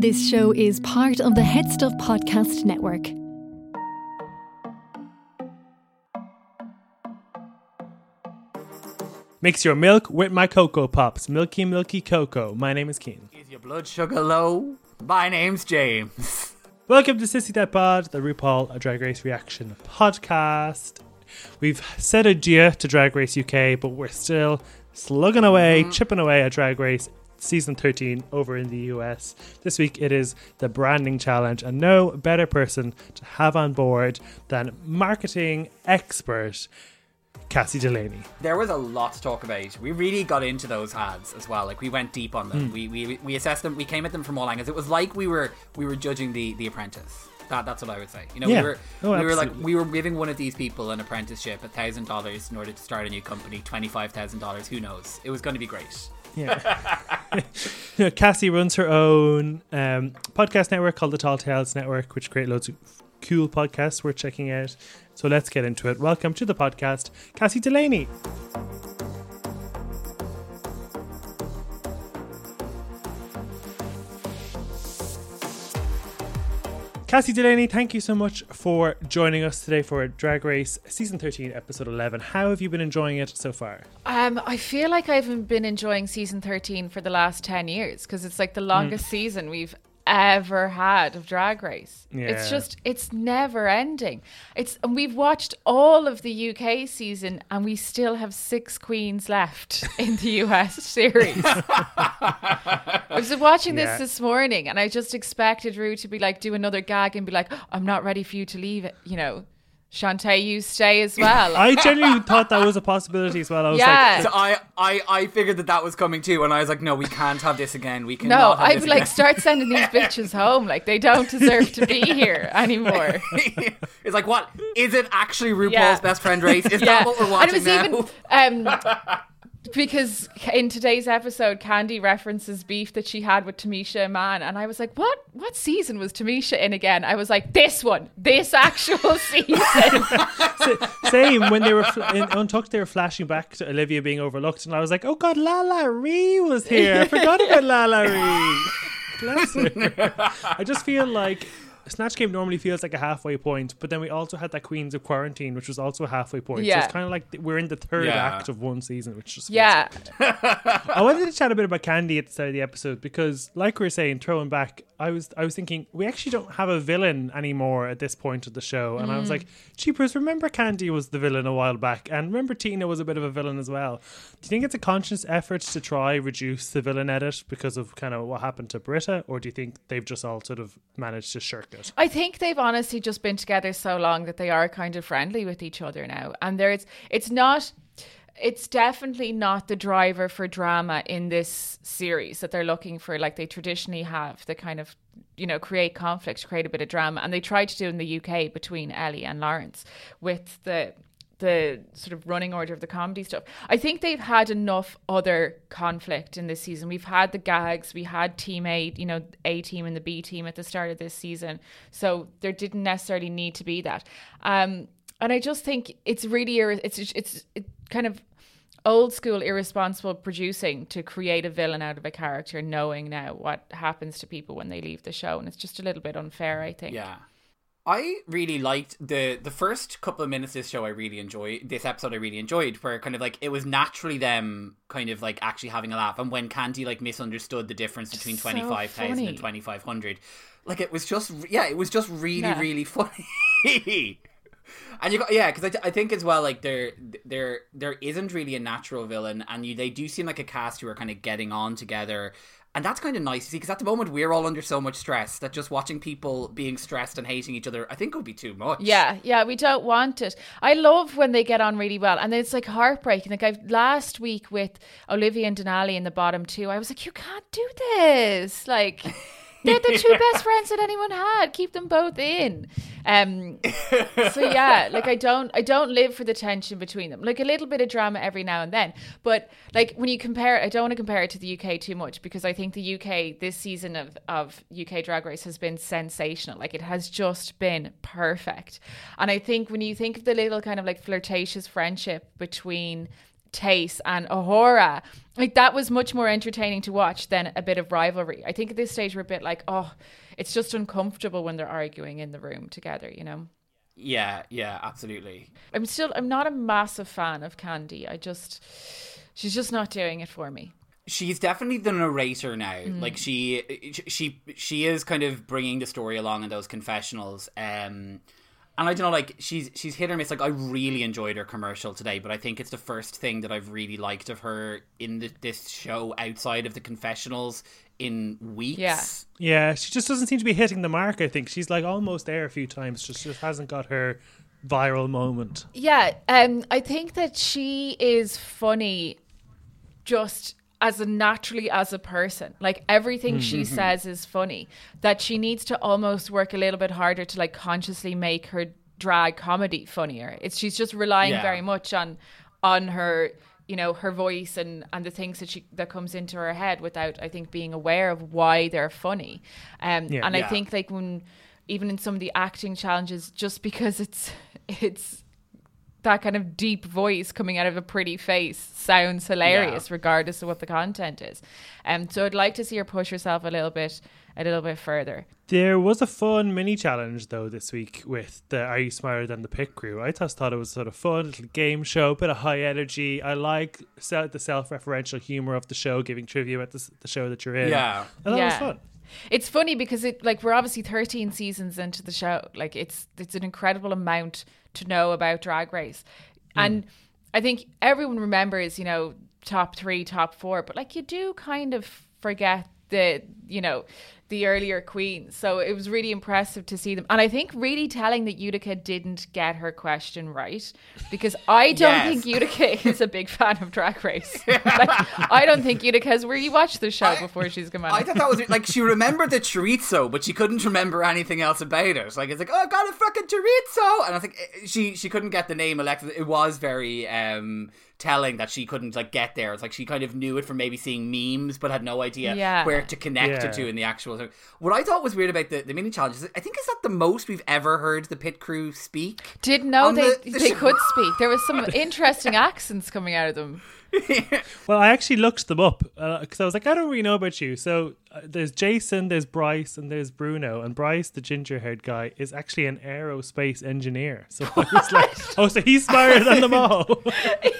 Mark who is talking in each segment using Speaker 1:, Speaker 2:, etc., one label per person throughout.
Speaker 1: This show is part of the Head Stuff Podcast Network.
Speaker 2: Mix your milk with my Cocoa Pops. Milky, milky cocoa. My name is Cian.
Speaker 3: Is your blood sugar low? My name's James.
Speaker 2: Welcome to Sissy That Pod, the RuPaul A Drag Race Reaction podcast. We've said adieu to Drag Race UK, but we're still slugging away, mm-hmm. chipping away at Drag Race season 13 over in the US. This week it is the branding challenge, and no better person to have on board than marketing expert Cassie Delaney.
Speaker 3: There was a lot to talk about. We really got into those ads as well. Like we went deep on them. Hmm. We, we we assessed them. We came at them from all angles. It was like we were we were judging the the apprentice. That, that's what I would say. You know,
Speaker 2: Yeah.
Speaker 3: we were
Speaker 2: Oh,
Speaker 3: we were like we were giving one of these people an apprenticeship, a thousand dollars in order to start a new company, twenty five thousand dollars. Who knows? It was going to be great.
Speaker 2: Yeah. You know, Cassie runs her own um, podcast network called the Tall Tales Network, which create loads of cool podcasts we're checking out. So let's get into it. Welcome to the podcast, Cassie Delaney. Cassie Delaney, thank you so much for joining us today for Drag Race Season 13, Episode 11. How have you been enjoying it so far?
Speaker 4: Um, I feel like I haven't been enjoying season 13 for the last 10 years because it's like the longest season we've ever had of Drag Race.
Speaker 2: Yeah.
Speaker 4: It's just, it's never ending. It's, and we've watched all of the UK season and we still have six queens left in the US series. I was watching this
Speaker 2: Yeah.
Speaker 4: this morning and I just expected Rue to be like, do another gag and be like, oh, I'm not ready for you to leave it, you know. Shantae, you stay as well.
Speaker 2: I genuinely thought that was a possibility as well. I was
Speaker 4: Yeah.
Speaker 2: like,
Speaker 3: So I, I I figured that that was coming too, and I was like, no, we can't have this again. We
Speaker 4: No,
Speaker 3: cannot. have
Speaker 4: I'd
Speaker 3: this
Speaker 4: like,
Speaker 3: again.
Speaker 4: start sending these bitches home. Like they don't deserve to be here anymore.
Speaker 3: it's like, what is it actually RuPaul's
Speaker 4: Yeah.
Speaker 3: best friend race? Is
Speaker 4: yeah,
Speaker 3: that what we're watching
Speaker 4: and it was
Speaker 3: now?
Speaker 4: even um, because in today's episode, Kandy references beef that she had with Tamisha Iman, and I was like, what? What season was Tamisha in again? I was like, this one, this actual season.
Speaker 2: Same when they were fl- in Untucked, they were flashing back to Olivia being overlooked, and I was like, "Oh God, LaLa Ri was here. I forgot about LaLa Ri. Bless her." I just feel like Snatch Game normally feels like a halfway point, but then we also had that Queens of Quarantine, which was also a halfway point. So
Speaker 4: Yeah.
Speaker 2: it's kind of like th- we're in the third
Speaker 3: Yeah.
Speaker 2: act of one season, which just
Speaker 4: yeah,
Speaker 2: I wanted to chat a bit about Kandy at the start of the episode because, like we were saying, throwing back, I was I was thinking we actually don't have a villain anymore at this point of the show, and I was mm. like, "Cheapers, remember Kandy was the villain a while back, and remember Tina was a bit of a villain as well." Do you think it's a conscious effort to try reduce the villain edit because of kind of what happened to Brita, or do you think they've just all sort of managed to shirk it?
Speaker 4: I think they've honestly just been together so long that they are kind of friendly with each other now. And there's it's not it's definitely not the driver for drama in this series that they're looking for like they traditionally have the kind of you know create conflict create a bit of drama and they tried to do in the UK between Ellie and Lawrence with the the sort of running order of the comedy stuff. I think they've had enough other conflict in this season. We've had the gags, we had team A, you know, A team and the B team at the start of this season. So there didn't necessarily need to be that. Um, and I just think it's really it's it's it kind of old school irresponsible producing to create a villain out of a character knowing now what happens to people when they leave the show and it's just a little bit unfair I think.
Speaker 3: Yeah. I really liked the the first couple of minutes of this show. I really enjoyed this episode. I really enjoyed where kind of like it was naturally them kind of like actually having a laugh, and when Kandy like misunderstood the difference between
Speaker 4: So
Speaker 3: twenty five thousand and twenty five hundred, like it was just yeah, it was just really
Speaker 4: Yeah.
Speaker 3: really funny. And you got yeah, because I, I think as well like there there there isn't really a natural villain, and you they do seem like a cast who are kind of getting on together, and that's kind of nice to see. Because at the moment we're all under so much stress that just watching people being stressed and hating each other, I think would be too much.
Speaker 4: Yeah, yeah, we don't want it. I love when they get on really well, and it's like heartbreaking. Like I last week with Olivia and Denali in the bottom two, I was like, you can't do this. Like they're the two best friends that anyone had. Keep them both in. Um, so yeah, like I don't, I don't live for the tension between them. Like a little bit of drama every now and then, but like when you compare, it, I don't want to compare it to the UK too much because I think the UK this season of of UK Drag Race has been sensational. Like it has just been perfect, and I think when you think of the little kind of like flirtatious friendship between Tayce and A'Whora. Like that was much more entertaining to watch than a bit of rivalry. I think at this stage we're a bit like, oh, it's just uncomfortable when they're arguing in the room together, you know.
Speaker 3: Yeah, yeah, absolutely.
Speaker 4: I'm still I'm not a massive fan of Kandy. I just she's just not doing it for me.
Speaker 3: She's definitely the narrator now. Like she she she is kind of bringing the story along in those confessionals. Um and I don't know, like she's she's hit or miss. Like I really enjoyed her commercial today, but I think it's the first thing that I've really liked of her in the, this show outside of the confessionals in weeks.
Speaker 4: Yeah.
Speaker 2: Yeah, she just doesn't seem to be hitting the mark. I think she's like almost there a few times, just just hasn't got her viral moment.
Speaker 4: Yeah, um, I think that she is funny just as a naturally as a person. Like everything she says is funny. That she needs to almost work a little bit harder to like consciously make her drag comedy funnier. It's she's just relying
Speaker 3: Yeah.
Speaker 4: very much on on her you know her voice and and the things that she that comes into her head without I think being aware of why they're funny. Um
Speaker 2: Yeah.
Speaker 4: and I think like when even in some of the acting challenges just because it's it's that kind of deep voice coming out of a pretty face sounds hilarious regardless of what the content is. Um so I'd like to see her push herself a little bit a little bit further.
Speaker 2: There was a fun mini challenge though this week with the Are You Smarter Than the Pit Crew. I just thought it was sort of fun little game show, bit of high energy. I like the self-referential humor of the show, giving trivia about the, the show that you're in.
Speaker 3: Yeah.
Speaker 2: I thought it was fun.
Speaker 4: It's funny because it like we're obviously 13 seasons into the show. Like it's it's an incredible amount to know about Drag Race. Hmm. And I think everyone remembers, you know, top 3, top 4, but like you do kind of forget the, you know, the earlier queen. So it was really impressive to see them. And I think really telling that Utica didn't get her question right because I don't
Speaker 3: Yes.
Speaker 4: think Utica is a big fan of Drag Race. like, I don't think Utica has really watched the show before she's come out.
Speaker 3: I thought that was like she remembered the chorizo, but she couldn't remember anything else about it. Like it's like, oh, I got a fucking chorizo, and I think eh, she she couldn't get the name Alexis. It was very um telling that she couldn't like get there. It's like she kind of knew it from maybe seeing memes, but had no idea
Speaker 4: Yeah.
Speaker 3: where to connect
Speaker 2: Yeah.
Speaker 3: it to in the actual. What I thought was weird about the, the mini challenges, I think is that the most we've ever heard the pit crew speak.
Speaker 4: Didn't know they
Speaker 3: the- the
Speaker 4: they
Speaker 3: show.
Speaker 4: could speak. There was some interesting accents coming out of them.
Speaker 2: Well, I actually looked them up because I was like, I don't really know about you. So uh, there's Jason, there's Bryce, and there's Bruno. And Bryce, the ginger haired guy, is actually an aerospace engineer. So I was like, oh, so he's smarter than them all.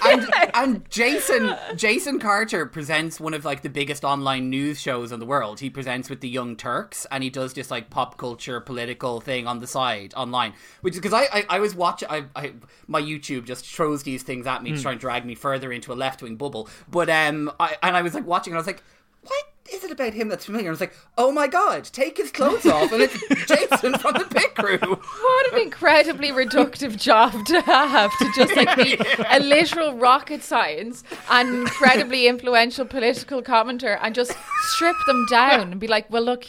Speaker 3: and and Jason Jason Carter presents one of like the biggest online news shows in the world. He presents with the Young Turks, and he does this like pop culture political thing on the side online. Which is because I, I I was watching I, I my YouTube just throws these things at me to try and drag me further into a left wing bubble. But um I and I was like watching, and I was like, what is it about him that's familiar? And I was like, oh my god, take his clothes off, and it's Jason from the pit crew.
Speaker 4: What an incredibly reductive job to have to just like be a literal rocket science and incredibly influential political commentator and just strip them down and be like, well, look,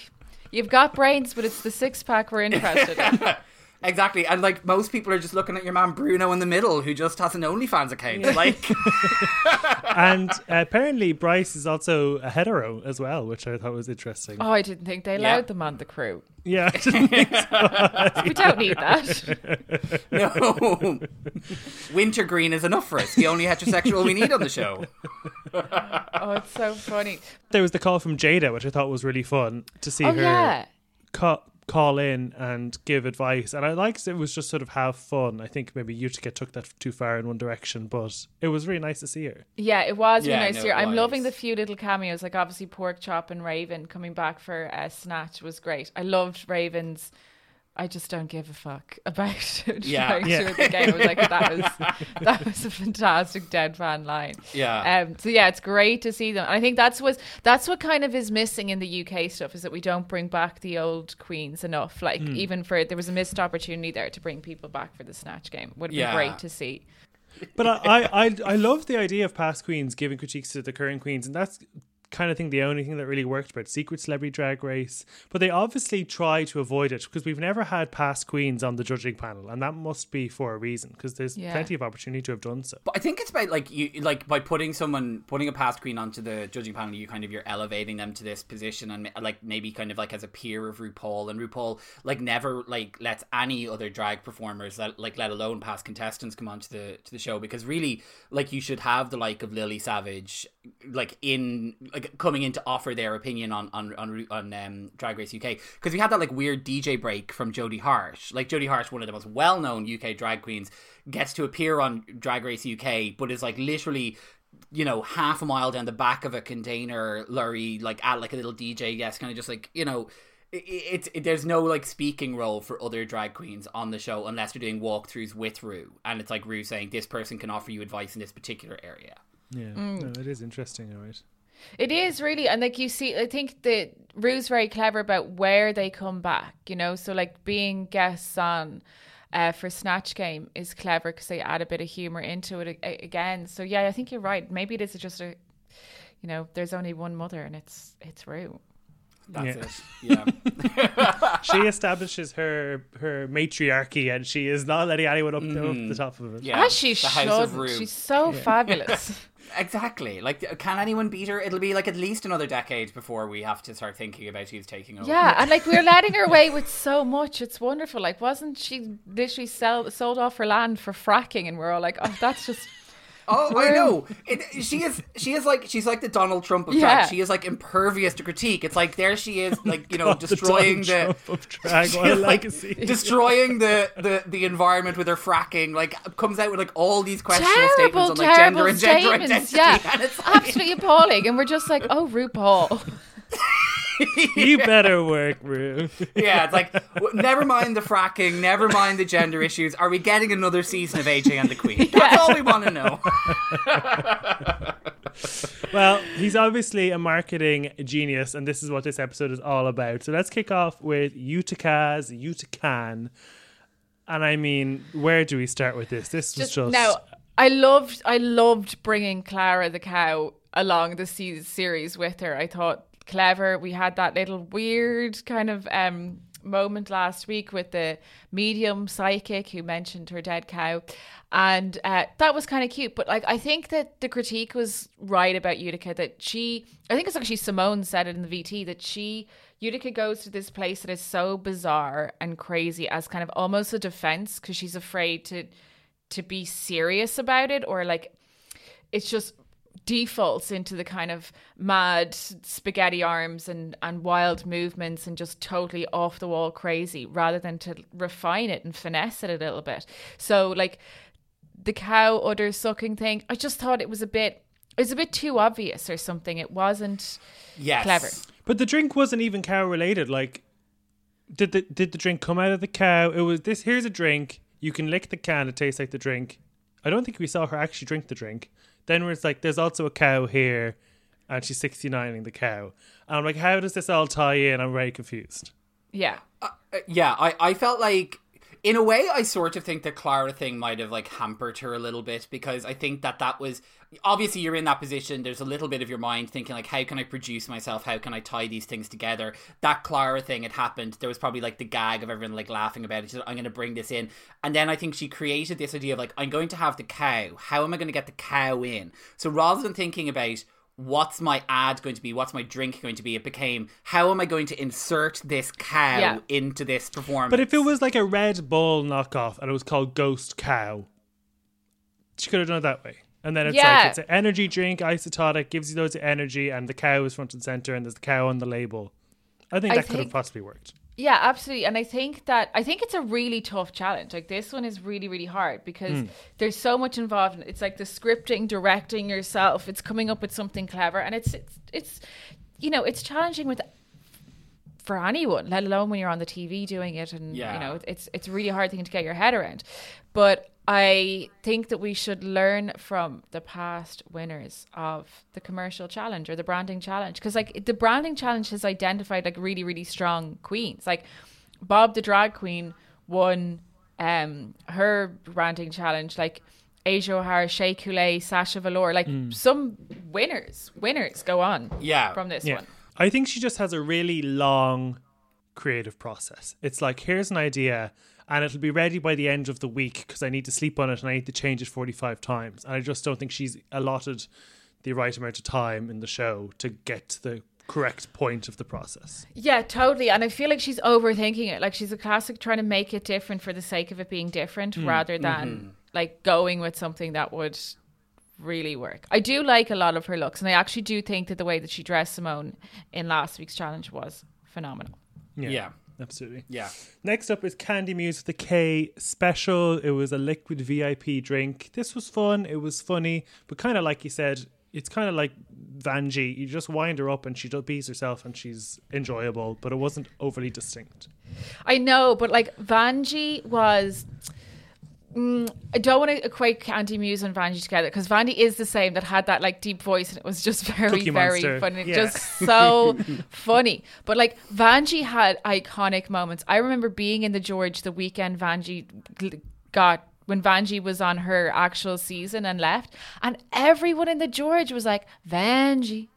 Speaker 4: you've got brains, but it's the six pack we're interested in.
Speaker 3: Exactly, and like most people are just looking at your man Bruno in the middle, who just has an OnlyFans account. Like,
Speaker 2: and uh, apparently, Bryce is also a hetero as well, which I thought was interesting.
Speaker 4: Oh, I didn't think they
Speaker 3: Yeah.
Speaker 4: allowed them on the crew.
Speaker 2: Yeah, I didn't think so.
Speaker 4: We don't need that.
Speaker 3: no, wintergreen is enough for us. The only heterosexual we need on the show.
Speaker 4: Oh, it's so funny.
Speaker 2: there was the call from Jaida, which I thought was really fun to see
Speaker 4: Oh,
Speaker 2: her
Speaker 4: yeah.
Speaker 2: ca- call in and give advice. And I liked it was just sort of have fun. I think maybe Utica took that too far in one direction, but it was really nice to see her.
Speaker 4: Yeah, it was really
Speaker 3: Yeah,
Speaker 4: nice
Speaker 3: no,
Speaker 4: to hear.
Speaker 3: it
Speaker 4: I'm
Speaker 3: was.
Speaker 4: loving the few little cameos, like obviously Porkchop and Raven coming back for uh, Snatch was great. I loved Raven's. I just don't give a fuck about it.
Speaker 3: Yeah.
Speaker 4: Like,
Speaker 2: Yeah.
Speaker 4: through the game. I was like, that was that was a fantastic deadpan line.
Speaker 3: Yeah.
Speaker 4: Um. So yeah, it's great to see them. And I think that's what that's what kind of is missing in the UK stuff is that we don't bring back the old queens enough. Like
Speaker 3: Hmm.
Speaker 4: even for there was a missed opportunity there to bring people back for the Snatch game. Would have
Speaker 3: Yeah.
Speaker 4: been great to see.
Speaker 2: But I, I, I, I love the idea of past queens giving critiques to the current queens, and that's kind of think the only thing that really worked about Secret Celebrity Drag Race. But they obviously try to avoid it because we've never had past queens on the judging panel, and that must be for a reason because there's
Speaker 4: Yeah.
Speaker 2: plenty of opportunity to have done so.
Speaker 3: But I think it's about like you like by putting someone putting a past queen onto the judging panel, you kind of you're elevating them to this position and like maybe kind of like as a peer of RuPaul and RuPaul like never like lets any other drag performers that like let alone past contestants come onto the to the show because really like you should have the like of Lily Savage like in like coming in to offer their opinion on on on, on um, Drag Race UK because we had that like weird DJ break from Jodie Harsh. Like Jodie Harsh one of the most well known UK drag queens gets to appear on Drag Race UK but is like literally you know half a mile down the back of a container lorry like at like a little DJ yes kind of just like you know it's it, there's no like speaking role for other drag queens on the show unless they're doing walkthroughs with Rue. And it's like Rue saying this person can offer you advice in this particular area.
Speaker 2: Yeah, no, it is interesting, all right.
Speaker 4: It is really, and like you see, I think that Rue's very clever about where they come back. You know, so like being guests on. Uh, for Snatch Game is clever because they add a bit of humor into it a- again. So yeah, I think you're right. Maybe it is just a, you know, there's only one mother and it's it's Rue.
Speaker 3: that's
Speaker 2: Yeah.
Speaker 3: it yeah
Speaker 2: She establishes her her matriarchy, and she is not letting anyone up, up the top of it.
Speaker 3: yeah
Speaker 4: As she
Speaker 3: the House of
Speaker 4: should.
Speaker 3: Rue.
Speaker 4: She's so fabulous.
Speaker 3: exactly like uh, can anyone beat her it'll be like at least another decade before we have to start thinking about who's taking over
Speaker 4: Yeah, and like we're letting her away with so much. It's wonderful. Like, wasn't she literally sell, sold off her land for fracking? And we're all like, oh, that's just.
Speaker 3: Oh, I know. It, she is. She is like. She's like the Donald Trump of
Speaker 4: Yeah.
Speaker 3: drag. She is like impervious to critique. It's like there she is, like you know,
Speaker 2: oh, God,
Speaker 3: destroying the,
Speaker 2: Trump of drag. What a
Speaker 3: like,
Speaker 2: legacy.
Speaker 3: destroying the, the the environment with her fracking. Like comes out with like all these questionable
Speaker 4: Terrible,
Speaker 3: statements on like gender and gender identity.
Speaker 4: Yeah,
Speaker 3: and it's like,
Speaker 4: absolutely appalling. And we're just like, oh, RuPaul.
Speaker 2: you better work, Rue.
Speaker 3: yeah, it's like w- never mind the fracking, never mind the gender issues. Are we getting another season of AJ and the Queen? That's all we want to know.
Speaker 2: Well, he's obviously a marketing genius, and this is what this episode is all about. So let's kick off with Utica's Utican. And I mean, where do we start with this? This was
Speaker 4: Just,
Speaker 2: just.
Speaker 4: now, I loved, I loved bringing Clara the cow along the series with her. I thought clever. We had that little weird kind of um, moment last week with the medium psychic who mentioned her dead cow. And uh, that was kind of cute. But like, I think that the critique was right about Utica that she, I think it's actually Symone said it in the VT that she, Utica goes to this place that is so bizarre and crazy as kind of almost a defense because she's afraid to to be serious about it or like it's just defaults into the kind of mad spaghetti arms and and wild movements and just totally off the wall crazy rather than to refine it and finesse it a little bit so like the cow udder sucking thing i just thought it was a bit it was a bit too obvious or something it wasn't
Speaker 3: Yes,
Speaker 4: Clever.
Speaker 2: But the drink wasn't even cow related. Like, did the did the drink come out of the cow? It was this. Here's a drink. You can lick the can. It tastes like the drink. I don't think we saw her actually drink the drink. Then it's like, there's also a cow here, and she's 69ing the cow. And I'm like, how does this all tie in? I'm very confused.
Speaker 4: yeah
Speaker 3: Uh, yeah, I, I felt like in a way I sort of think the Clara thing might have like hampered her a little bit because I think that that was obviously you're in that position there's a little bit of your mind thinking like how can I produce myself? How can I tie these things together? That Clara thing had happened. There was probably like the gag of everyone like laughing about it. She said, I'm going to bring this in. And then I think she created this idea of like I'm going to have the cow. How am I going to get the cow in? So rather than thinking about what's my ad going to be what's my drink going to be it became how am i going to insert this cow
Speaker 4: Yeah.
Speaker 3: into this performance?
Speaker 2: But if it was like a Red Bull knockoff and it was called Ghost Cow, she could have done it that way. And then it's
Speaker 4: Yeah.
Speaker 2: like it's an energy drink, isotonic, gives you loads of energy, and the cow is front and center, and there's the cow on the label. I think
Speaker 4: I
Speaker 2: that could have possibly worked.
Speaker 4: Yeah, absolutely. And I think that I think it's a really tough challenge. Like this one is really, really hard because hmm. there's so much involved. in it. It's like the scripting, directing yourself. It's coming up with something clever, and it's it's, it's you know it's challenging with for anyone, let alone when you're on the TV doing it, and
Speaker 3: Yeah.
Speaker 4: you know it's it's a really hard thing to get your head around. But I think that we should learn from the past winners of the commercial challenge or the branding challenge because like the branding challenge has identified like really really strong queens. Like Bob the drag queen won um her branding challenge like Asia O'Hara, Shea Coulee, Sasha Velour, like some winners, winners go on
Speaker 3: Yeah.
Speaker 4: from this
Speaker 2: Yeah.
Speaker 4: one.
Speaker 2: I think she just has a really long creative process. It's like, here's an idea, and it'll be ready by the end of the week because I need to sleep on it and I need to change it 45 times. And I just don't think she's allotted the right amount of time in the show to get to the correct point of the process.
Speaker 4: Yeah, totally. And I feel like she's overthinking it. Like she's a classic trying to make it different for the sake of it being different mm, rather mm-hmm. than like going with something that would really work. I do like a lot of her looks and I actually do think that the way that she dressed Symone in last week's challenge was phenomenal.
Speaker 3: Yeah. yeah.
Speaker 2: Absolutely.
Speaker 3: Yeah.
Speaker 2: Next up is Kandy Muse with the K special. It was a liquid VIP drink. This was fun. It was funny, but kind of like you said, it's kind of like Vanjie. You just wind her up and she does beats herself and she's enjoyable, but it wasn't overly distinct.
Speaker 4: I know, but like Vanjie was. Mm, I don't want to equate Kandy Muse and Vanjie together because Vanjie is the same that had that like deep voice and it was just very,
Speaker 2: Cookie
Speaker 4: very
Speaker 2: Monster.
Speaker 4: funny.
Speaker 2: Yeah.
Speaker 4: Just so funny. But like Vanjie had iconic moments. I remember being in the George the weekend Vanjie got when Vanjie was on her actual season and left, and everyone in the George was like, Vanjie.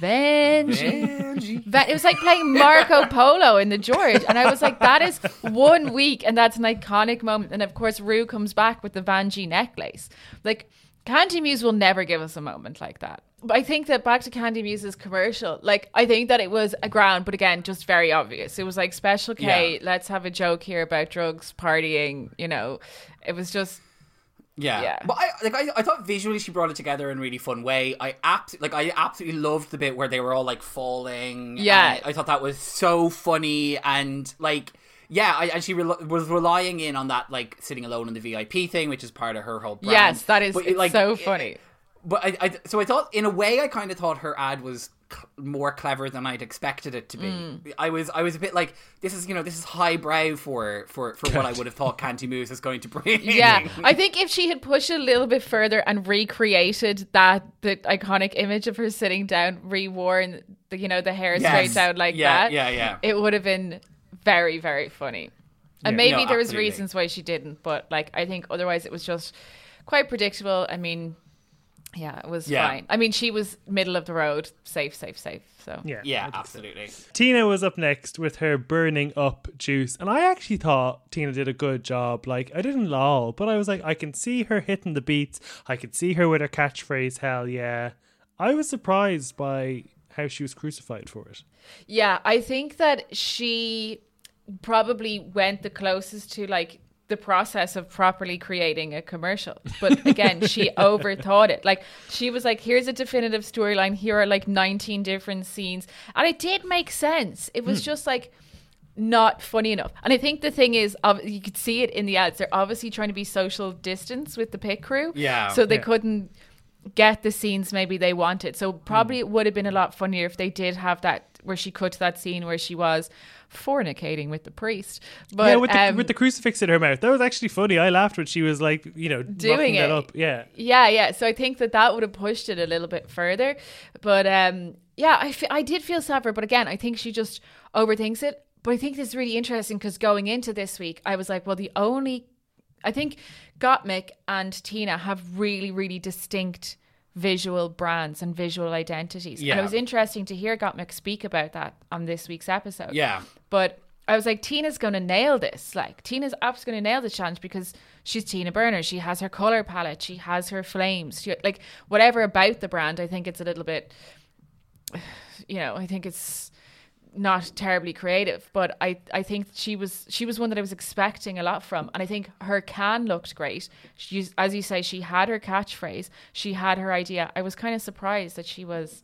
Speaker 4: Vanjie. That it was like playing Marco Polo in the George, and I was like, that is one week, and that's an iconic moment. And of course, Rue comes back with the Vanjie necklace. Like Kandy Muse will never give us a moment like that. But I think that back to Kandy Muse's commercial, like I think that it was a ground, but again, just very obvious. It was like Special K,
Speaker 3: Yeah.
Speaker 4: let's have a joke here about drugs, partying. You know, it was just
Speaker 3: Yeah.
Speaker 4: Yeah.
Speaker 3: But I like I, I thought visually she brought it together in a really fun way. I abs- like I absolutely loved the bit where they were all like falling.
Speaker 4: Yeah.
Speaker 3: I thought that was so funny and like yeah, I, and she rel was relying in on that like sitting alone in the VIP thing, which is part of her whole brand.
Speaker 4: yes, that is
Speaker 3: But,
Speaker 4: it's
Speaker 3: like,
Speaker 4: so funny.
Speaker 3: But I, I so I thought in a way I kind of thought her ad was c- more clever than I'd expected it to be.
Speaker 4: Mm.
Speaker 3: I was I was a bit like this is you know this is highbrow for for for what I would have thought Kandy Muse is going to bring.
Speaker 4: Yeah, I think if she had pushed it a little bit further and recreated that the iconic image of her sitting down, reworn the you know the hair
Speaker 3: Yes.
Speaker 4: straight out like
Speaker 3: Yeah,
Speaker 4: that,
Speaker 3: yeah, yeah.
Speaker 4: it would have been very very funny. And
Speaker 2: Yeah.
Speaker 4: maybe
Speaker 3: No,
Speaker 4: there was
Speaker 3: absolutely.
Speaker 4: reasons why she didn't, but like I think otherwise it was just quite predictable. I mean, yeah, it was
Speaker 3: Yeah.
Speaker 4: fine. I mean, she was middle of the road, safe, safe, safe. So
Speaker 2: Yeah.
Speaker 3: yeah, absolutely.
Speaker 2: Tina was up next with her burning up juice, and I actually thought Tina did a good job. Like I didn't lol, but I was like, I can see her hitting the beats. I could see her with her catchphrase, "Hell yeah!" I was surprised by how she was crucified for it.
Speaker 4: Yeah, I think that she probably went the closest to like the process of properly creating a commercial. But again, she overthought it. Like she was like, here's a definitive storyline. Here are like 19 different scenes. And it did make sense. It was just like not funny enough. And I think the thing is, you could see it in the ads. They're obviously trying to be social distance with the pit crew.
Speaker 3: Yeah.
Speaker 4: So they
Speaker 2: Yeah.
Speaker 4: couldn't get the scenes maybe they wanted. So probably
Speaker 3: Hmm.
Speaker 4: it would have been a lot funnier if they did have that where she cut to that scene where she was fornicating with the priest. But
Speaker 2: yeah, with the
Speaker 4: um,
Speaker 2: with the crucifix in her mouth, that was actually funny. I laughed when she was like, you know,
Speaker 4: Doing it.
Speaker 2: up. Yeah,
Speaker 4: yeah, yeah. So I think that that would have pushed it a little bit further. But um, yeah, I, I did feel sad for her. But again, I think she just overthinks it. But I think this is really interesting because going into this week, I was like, well, the only, I think Gottmik and Tina have really, really distinct visual brands and visual identities. And
Speaker 3: Yeah.
Speaker 4: it was interesting to hear Gottmik speak about that on this week's episode.
Speaker 3: Yeah.
Speaker 4: But I was like, Tina's going to nail this. Like, Tina's absolutely going to nail this challenge because she's Tina Burner. She has her color palette. She has her flames. She, like, whatever about the brand, I think it's a little bit, you know, I think it's not terribly creative. But I, I think she was she was one that I was expecting a lot from. And I think her can looked great. She's, as you say, she had her catchphrase. She had her idea. I was kind of surprised that she was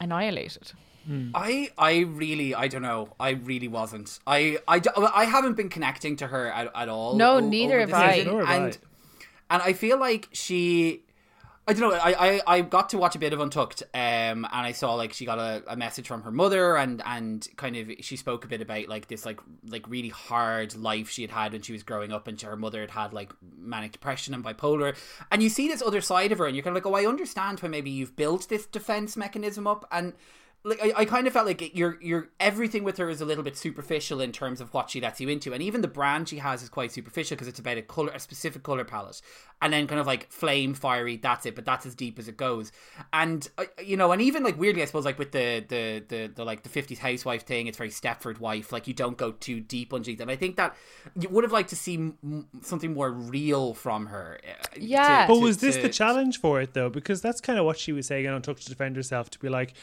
Speaker 4: annihilated. Hmm.
Speaker 3: I I really I don't know. I really wasn't. I I, I haven't been connecting to her at, at all.
Speaker 4: No,
Speaker 3: o-
Speaker 4: neither
Speaker 3: over
Speaker 4: have I.
Speaker 3: season.
Speaker 2: Nor have
Speaker 3: and
Speaker 2: I.
Speaker 3: and I feel like she. I don't know. I, I, I got to watch a bit of Untucked, um, and I saw like she got a, a message from her mother, and and kind of she spoke a bit about like this like like really hard life she had had when she was growing up, and her mother had had like manic depression and bipolar, and you see this other side of her, and you're kind of like, oh, I understand why maybe you've built this defense mechanism up, and like I, I kind of felt like you're you're everything with her is a little bit superficial in terms of what she lets you into, and even the brand she has is quite superficial because it's about a color, a specific color palette, and then kind of like flame, fiery. That's it, but that's as deep as it goes. And uh, you know, and even like weirdly, I suppose like with the the the, the like the fifties housewife thing, it's very Stepford wife. Like you don't go too deep on things, and I think that you would have liked to see m- something more real from her. uh,
Speaker 4: Yeah.
Speaker 2: But
Speaker 3: to-
Speaker 2: was this
Speaker 3: to-
Speaker 2: the challenge for it though? Because that's kind of what she was saying on Talk to Defend Herself to be like,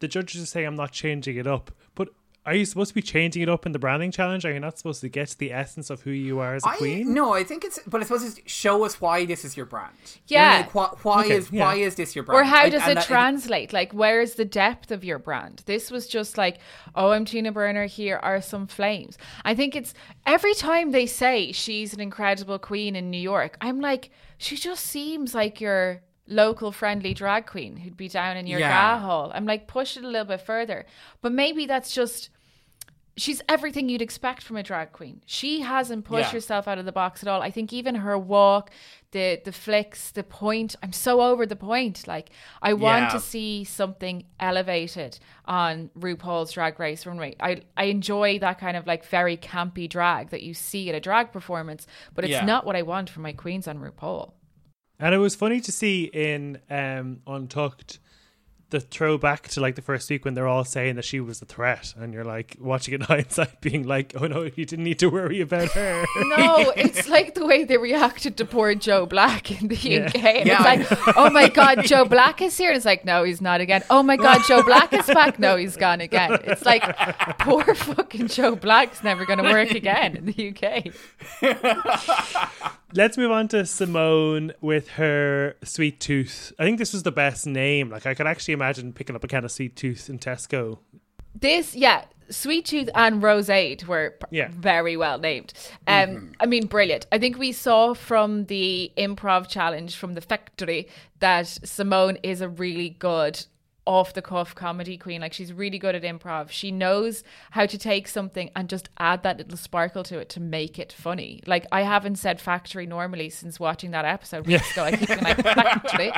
Speaker 2: the judges are saying I'm not changing it up, but. Are you supposed to be changing it up in the branding challenge? Are you not supposed to get to the essence of who you are as a
Speaker 3: I,
Speaker 2: queen?
Speaker 3: No, I think it's. But I suppose it's show us why this is your brand.
Speaker 4: Yeah.
Speaker 3: Like, why why
Speaker 2: Okay,
Speaker 3: is
Speaker 2: yeah.
Speaker 3: why is this your brand?
Speaker 4: Or how does
Speaker 3: and
Speaker 4: it
Speaker 3: that-
Speaker 4: translate? Like, where's the depth of your brand? This was just like, oh, I'm Tina Burner. Here are some flames. I think it's every time they say she's an incredible queen in New York, I'm like, she just seems like your local friendly drag queen who'd be down in your
Speaker 3: Yeah.
Speaker 4: hole. I'm like, push it a little bit further. But maybe that's just she's everything you'd expect from a drag queen. She hasn't pushed
Speaker 3: Yeah.
Speaker 4: herself out of the box at all. I think even her walk, the the flicks, the point. I'm so over the point. Like I want
Speaker 3: Yeah.
Speaker 4: to see something elevated on RuPaul's Drag Race runway. I I enjoy that kind of like very campy drag that you see at a drag performance, but it's
Speaker 3: Yeah.
Speaker 4: not what I want from my queens on RuPaul.
Speaker 2: And it was funny to see in um, Untucked the throwback to like the first week when they're all saying that she was a threat, and you're like watching it in hindsight, being like, "Oh no, you didn't need to worry about her."
Speaker 4: No, it's like the way they reacted to poor Joe Black in the
Speaker 2: Yeah.
Speaker 4: UK. And
Speaker 3: Yeah,
Speaker 4: it's like, oh my God, Joe Black is here. And it's like, no, he's not again. Oh my God, Joe Black is back. No, he's gone again. It's like, poor fucking Joe Black's never going to work again in the UK.
Speaker 2: Let's move on to Symone with her sweet tooth. I think this was the best name. Like I could actually imagine picking up a can of sweet tooth in Tesco.
Speaker 4: This, yeah, Sweet Tooth and Roseade were
Speaker 2: Yeah.
Speaker 4: very well named. Um, I mean, brilliant. I think we saw from the improv challenge from the factory that Symone is a really good off the cuff comedy queen. Like she's really good at improv. She knows how to take something and just add that little sparkle to it to make it funny. Like I haven't said factory normally since watching that episode weeks ago. I keep being like factory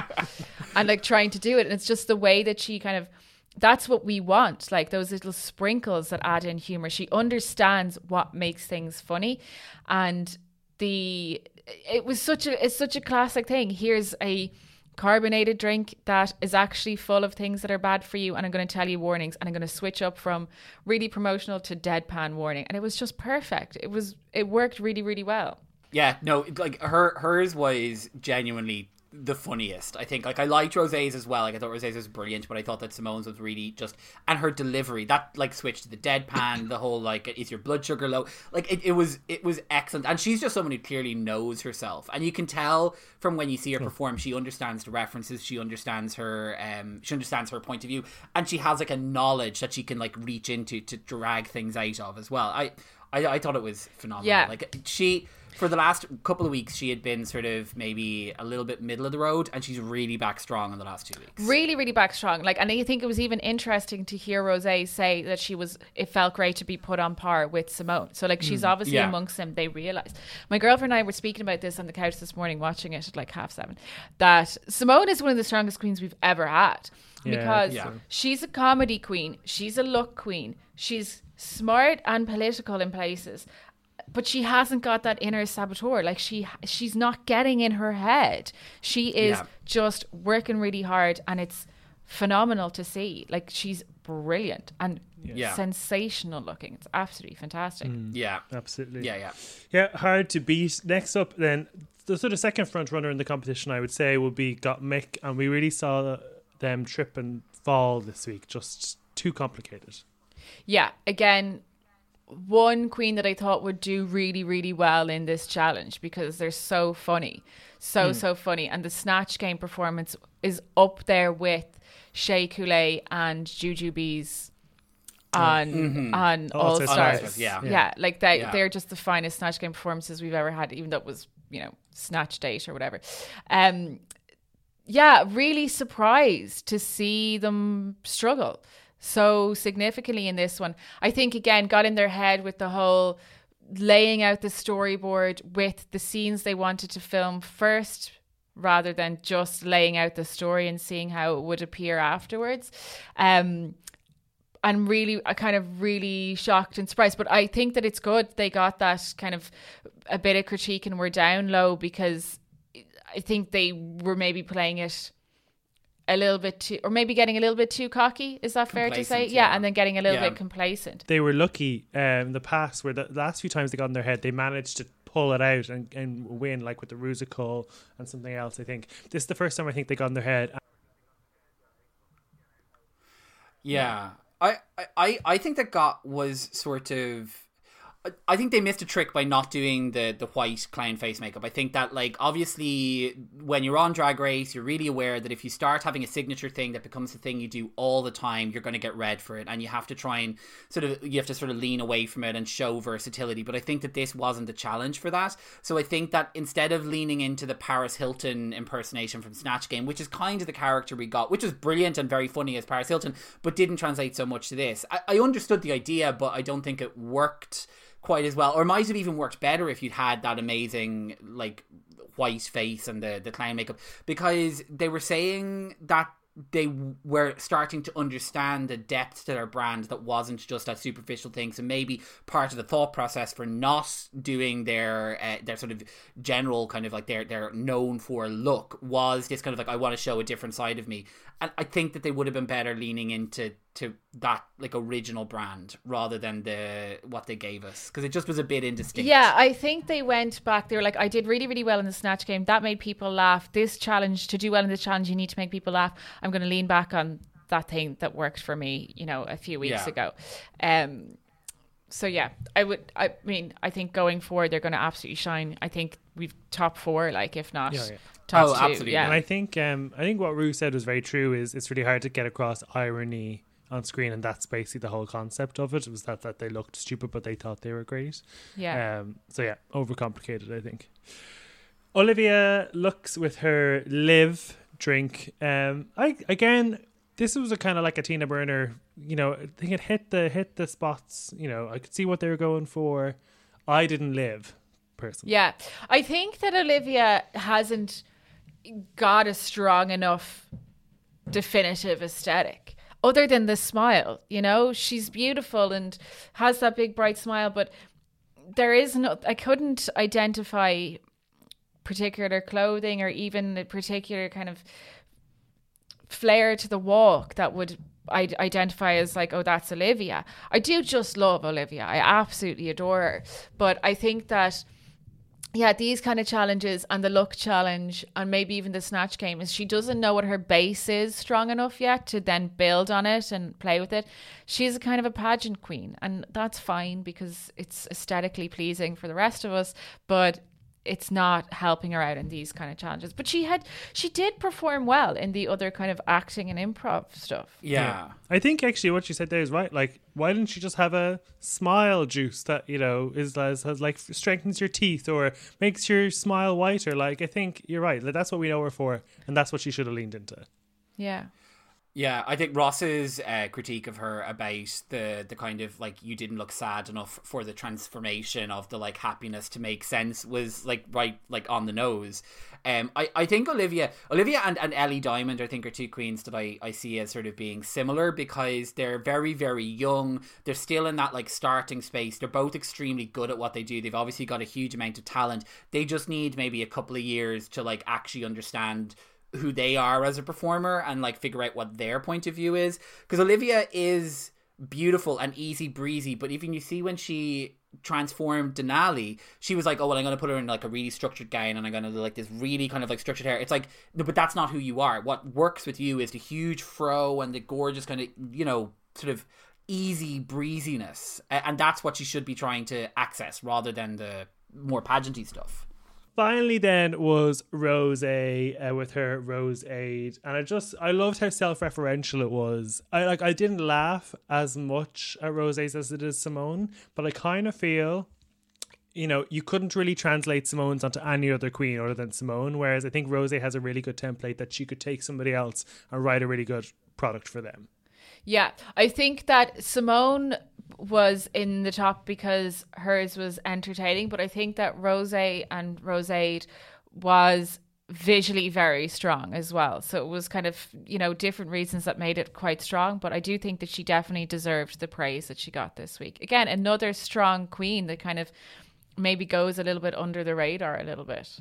Speaker 4: and like trying to do it. And it's just the way that she kind of that's what we want like those little sprinkles that add in humor she understands what makes things funny and the it was such a it's such a classic thing here's a carbonated drink that is actually full of things that are bad for you and I'm going to tell you warnings and I'm going to switch up from really promotional to deadpan warning. And it was just perfect. It was it worked really really well.
Speaker 3: Yeah, no, like her hers was genuinely the funniest. I think like I liked Rosé's as well. Like I thought Rosé's was brilliant, but I thought that Symone's was really just and her delivery that like switch to the deadpan, the whole like is your blood sugar low? Like it, it was it was excellent. And she's just someone who clearly knows herself, and you can tell from when you see her perform, she understands the references, she understands her um she understands her point of view, and she has like a knowledge that she can like reach into to drag things out of as well. I I, I thought it was phenomenal.
Speaker 4: Yeah.
Speaker 3: Like she for the last couple of weeks she had been sort of maybe a little bit middle of the road and she's really back strong in the last two weeks.
Speaker 4: Really really back strong. Like and i think it was even interesting to hear Rosé say that she was it felt great to be put on par with Symone. So like she's mm, obviously
Speaker 3: Yeah.
Speaker 4: amongst them. They realized. My girlfriend and i were speaking about this on the couch this morning watching it at like half seven that Symone is one of the strongest queens we've ever had.
Speaker 2: Yeah,
Speaker 4: because
Speaker 3: so.
Speaker 4: she's a comedy queen. She's a look queen. She's smart and political in places but she hasn't got that inner saboteur like she she's not getting in her head she is
Speaker 3: Yeah.
Speaker 4: just working really hard and it's phenomenal to see like she's brilliant and
Speaker 3: Yeah.
Speaker 4: sensational looking it's absolutely fantastic mm.
Speaker 3: yeah
Speaker 2: Absolutely.
Speaker 3: yeah yeah
Speaker 2: Yeah, hard to beat. Next up, then the sort of second front runner in the competition, I would say, would be Gottmik, and we really saw them trip and fall this week. Just too complicated.
Speaker 4: yeah again one queen that i thought would do really really well in this challenge because they're so funny so so funny and the snatch game performance is up there with Shea Coulee and Jujubee's on on
Speaker 2: Oh,
Speaker 4: All
Speaker 2: so it's
Speaker 4: Stars.
Speaker 3: nice. Yeah.
Speaker 4: yeah, like they
Speaker 3: Yeah.
Speaker 4: they're just the finest snatch game performances we've ever had, even though it was you know snatch date or whatever. Um, yeah, really surprised to see them struggle so significantly in this one. I think again got in their head with the whole laying out the storyboard with the scenes they wanted to film first rather than just laying out the story and seeing how it would appear afterwards. Um and really, I kind of really shocked and surprised. But I think that it's good they got that kind of a bit of critique and were down low because I think they were maybe playing it a little bit too, or maybe getting a little bit too cocky. Is that fair to say? Yeah,
Speaker 3: yeah.
Speaker 4: and then getting a little
Speaker 3: Yeah.
Speaker 4: bit complacent.
Speaker 2: They were lucky um, in the past where the last few times they got in their head, they managed to pull it out and, and win, like with the Rusical and something else. I think this is the first time I think they got in their head.
Speaker 3: Yeah. I, I, I think that got was sort of I- think they missed a trick by not doing the the white clown face makeup. I think that like obviously when you're on Drag Race, you're really aware that if you start having a signature thing that becomes the thing you do all the time, you're going to get red for it, and you have to try and sort of you have to sort of lean away from it and show versatility. But I think that this wasn't the challenge for that. So I think that instead of leaning into the Paris Hilton impersonation from Snatch Game, which is kind of the character we got, which was brilliant and very funny as Paris Hilton, but didn't translate so much to this. I, I understood the idea, but I don't think it worked quite as well or might have even worked better if you'd had that amazing like white face and the the clown makeup because they were saying that they were starting to understand the depth to their brand that wasn't just that superficial thing. So maybe part of the thought process for not doing their uh, their sort of general kind of like their their known for look was this kind of like I want to show a different side of me. And I think that they would have been better leaning into to that like original brand rather than the what they gave us because it just was a bit indistinct.
Speaker 4: Yeah, I think they went back. They were like, I did really, really well in the snatch game. That made people laugh. This challenge, to do well in the challenge, you need to make people laugh. I'm going to lean back on that thing that worked for me, you know, a few weeks
Speaker 3: Yeah.
Speaker 4: ago. Um, so yeah, I would. I mean, I think going forward, they're going to absolutely shine. I think we've top four, like if not
Speaker 2: Yeah, yeah.
Speaker 4: top
Speaker 3: Oh,
Speaker 4: two.
Speaker 3: absolutely.
Speaker 4: Yeah,
Speaker 2: And I think um, I think what Rue said was very true. Is it's really hard to get across irony on screen, and that's basically the whole concept of it. Was that that they looked stupid, but they thought they were great.
Speaker 4: yeah.
Speaker 2: Um, so yeah, overcomplicated. I think. Olivia looks with her live drink. Um, I again, this was a kind of like a Tina Burner. You know, I think it hit the hit the spots. You know, I could see what they were going for. I didn't live personally.
Speaker 4: Yeah, I think that Olivia hasn't got a strong enough definitive aesthetic other than the smile. You know, she's beautiful and has that big bright smile, but there is no, I couldn't identify particular clothing or even a particular kind of flair to the walk that would I identify as like, oh, that's Olivia. I do just love Olivia. I absolutely adore her. But I think that yeah, these kind of challenges and the look challenge and maybe even the snatch game is she doesn't know what her base is strong enough yet to then build on it and play with it. She's a kind of a pageant queen and that's fine because it's aesthetically pleasing for the rest of us, but it's not helping her out in these kind of challenges. But she had she did perform well in the other kind of acting and improv stuff.
Speaker 3: Yeah.
Speaker 2: I think actually what she said there is right. Like, why didn't she just have a smile juice that you know is has, has like strengthens your teeth or makes your smile whiter? Like, I think you're right. Like, that's what we know her for, and that's what she should have leaned into.
Speaker 4: Yeah.
Speaker 3: Yeah, I think Ross's uh, critique of her about the the kind of like you didn't look sad enough for the transformation of the like happiness to make sense was like right like on the nose. Um, I, I think Olivia Olivia and, and Ellie Diamond I think are two queens that I, I see as sort of being similar because they're very very young. They're still in that like starting space. They're both extremely good at what they do. They've obviously got a huge amount of talent. They just need maybe a couple of years to like actually understand who they are as a performer and like figure out what their point of view is. Because Olivia is beautiful and easy breezy but even you see when she transformed Denali she was like oh well I'm going to put her in like a really structured gown and I'm going to do like this really kind of like structured hair. It's like no but that's not who you are. What works with you is the huge fro and the gorgeous kind of you know sort of easy breeziness. And that's what you should be trying to access rather than the more pageanty stuff
Speaker 2: Finally, then was Rosé uh, with her Rose Aid, and I just I loved how self-referential it was. I like I didn't laugh as much at Rosé as it is Symone, but I kind of feel you know, you couldn't really translate Symone's onto any other queen other than Symone. Whereas I think Rosé has a really good template that she could take somebody else and write a really good product for them.
Speaker 4: Yeah, I think that Symone was in the top because hers was entertaining, but I think that Rosé and Roseade was visually very strong as well. So it was kind of, you know, different reasons that made it quite strong. But I do think that she definitely deserved the praise that she got this week. Again, another strong queen that kind of maybe goes a little bit under the radar a little bit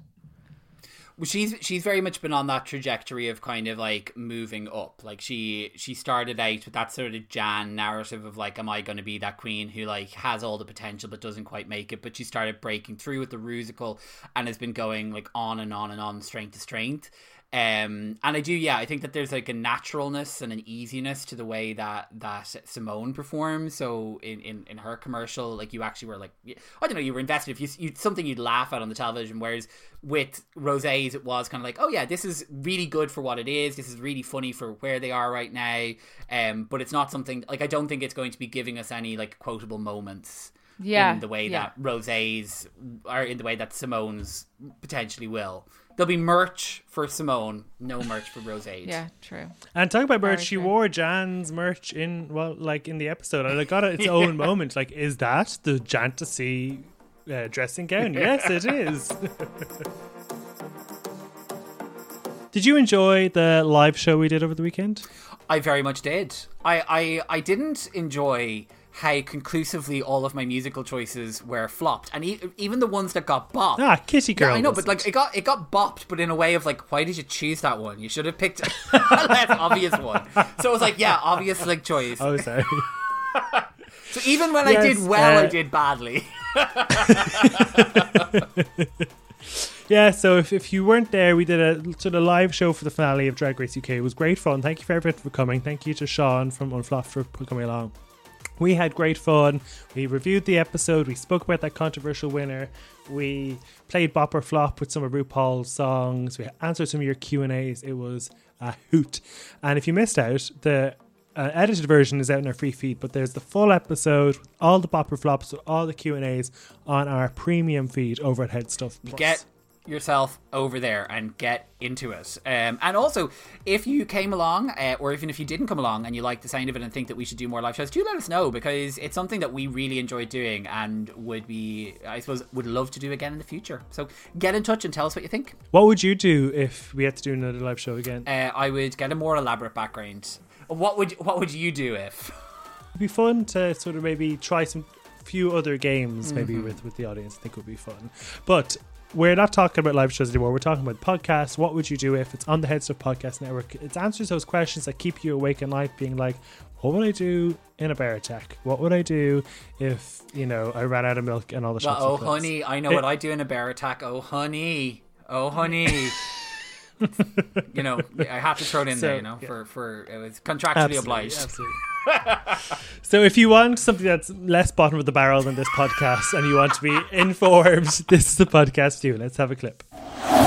Speaker 3: she's she's very much been on that trajectory of kind of like moving up. Like she she started out with that sort of jan narrative of like am i going to be that queen who like has all the potential but doesn't quite make it? But she started breaking through with the rusical and has been going like on and on and on strength to strength um, and I do, yeah, I think that there's like a naturalness and an easiness to the way that that Symone performs. So in, in, in her commercial, like you actually were like, I don't know, you were invested. If you you something you'd laugh at on the television, whereas with Rosé's, it was kind of like, oh yeah, this is really good for what it is. This is really funny for where they are right now. Um, but it's not something like I don't think it's going to be giving us any like quotable moments
Speaker 4: yeah,
Speaker 3: in the way
Speaker 4: yeah.
Speaker 3: that Rosé's or in the way that Symone's potentially will. There'll be merch for Symone, no merch for Rosé.
Speaker 4: Yeah, true.
Speaker 2: And talk about merch,
Speaker 4: Very
Speaker 2: she
Speaker 4: true.
Speaker 2: wore Jan's merch in well, like in the episode, and it got its own moment. Like, is that the Jantasy uh, dressing gown? Yes, it is. did you enjoy the live show we did over the weekend?
Speaker 3: I very much did. I, I, I didn't enjoy how conclusively all of my musical choices were flopped, and e- even the ones that got bopped.
Speaker 2: Ah, Kitty Girl.
Speaker 3: Yeah, I know, but like it got it got bopped, but in a way of like, why did you choose that one? You should have picked a less obvious one. So it was like, yeah, obvious like choice.
Speaker 2: Oh, sorry.
Speaker 3: So even when I did well, I
Speaker 2: uh,
Speaker 3: did badly.
Speaker 2: Yeah, so if, if you weren't there, we did a sort of live show for the finale of Drag Race UK. It was great fun. Thank you for everyone for coming. Thank you to Sean from Unflop for coming along. We had great fun. We reviewed the episode. We spoke about that controversial winner. We played Bop or Flop with some of RuPaul's songs. We answered some of your Q and A's. It was a hoot. And if you missed out, the uh, edited version is out in our free feed, but there's the full episode with all the Bop or Flops, with all the Q and A's on our premium feed over at Headstuff. Plus.
Speaker 3: get yourself over there and get into it. Um, and also, if you came along, uh, or even if you didn't come along and you like the sound of it and think that we should do more live shows, do let us know because it's something that we really enjoy doing and would be, I suppose, would love to do again in the future. So get in touch and tell us what you think.
Speaker 2: What would you do if we had to do another live show again?
Speaker 3: Uh, I would get a more elaborate background. What would What would you do if?
Speaker 2: It'd be fun to sort of maybe try some few other games maybe with with the audience. I think would be fun. But we're not talking about live shows anymore. We're talking about podcasts. What would you do if it's on the Head Stuff Podcast Network? It answers those questions that keep you awake at night, being like, what would I do in a bear attack? What would I do if you know I ran out of milk and all the
Speaker 3: Well,
Speaker 2: shops?
Speaker 3: oh, honey, I know
Speaker 2: Eh.
Speaker 3: what I do in a bear attack. Oh, honey. Oh, honey. you know, I have to throw it in
Speaker 2: So,
Speaker 3: there, you know,
Speaker 2: yeah.
Speaker 3: for, for it was contractually
Speaker 2: Absolutely,
Speaker 3: obliged.
Speaker 2: absolutely. so if you want something that's less bottom of the barrel than this podcast and you want to be informed, this is the podcast for you. Let's have a clip.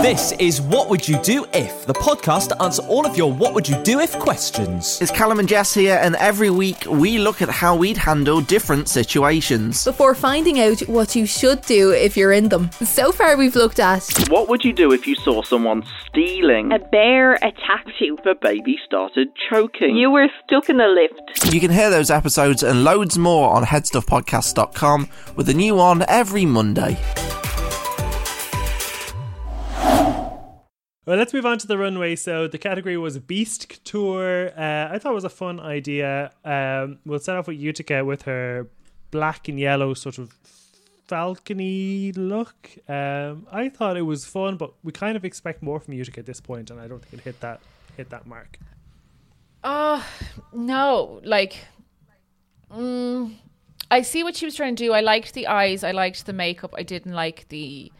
Speaker 5: This is What Would You Do If, the podcast to answer all of your What Would You Do If questions.
Speaker 6: It's Callum and Jess here, and every week we look at how we'd handle different situations.
Speaker 7: before finding out what you should do if you're in them. So far, we've looked at
Speaker 8: What would you do if you saw someone stealing?
Speaker 9: A bear attacked you.
Speaker 8: If a baby started choking?
Speaker 9: You were stuck in a lift.
Speaker 6: You can hear those episodes and loads more on headstuffpodcast.com with a new one every Monday.
Speaker 2: Well, let's move on to the runway. So the category was Beast Couture. Uh, I thought it was a fun idea. Um, we'll start off with Utica with her black and yellow sort of falcony look. Um, I thought it was fun, but we kind of expect more from Utica at this point, and I don't think it hit that hit that mark.
Speaker 4: Oh no! Like, mm, I see what she was trying to do. I liked the eyes. I liked the makeup. I didn't like the,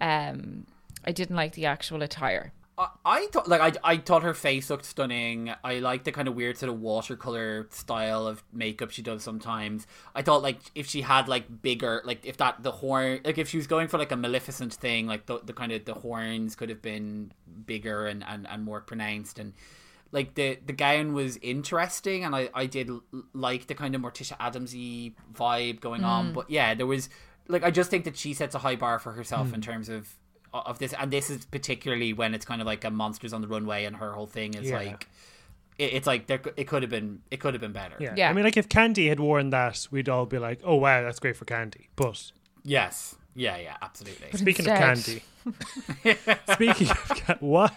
Speaker 4: um, I didn't like the actual attire.
Speaker 3: I, I thought like I, I thought her face looked stunning. I like the kind of weird sort of watercolor style of makeup she does sometimes. I thought like if she had like bigger like if that the horn like if she was going for like a Maleficent thing like the, the kind of the horns could have been bigger and, and, and more pronounced and like the the gown was interesting and I, I did l- like the kind of Morticia Adamsy vibe going on mm. but yeah there was like I just think that she sets a high bar for herself in hmm. terms of of this and this is particularly when it's kind of like a monsters on the runway and her whole thing is
Speaker 2: Yeah.
Speaker 3: like it's like there it could have been it could have been better
Speaker 2: Yeah.
Speaker 4: Yeah.
Speaker 2: I mean, like if Kandy had worn that, we'd all be like, "Oh wow, that's great for Kandy." But
Speaker 3: yes Yeah, yeah, absolutely.
Speaker 2: Speaking
Speaker 4: Instead-
Speaker 2: of Kandy, speaking of what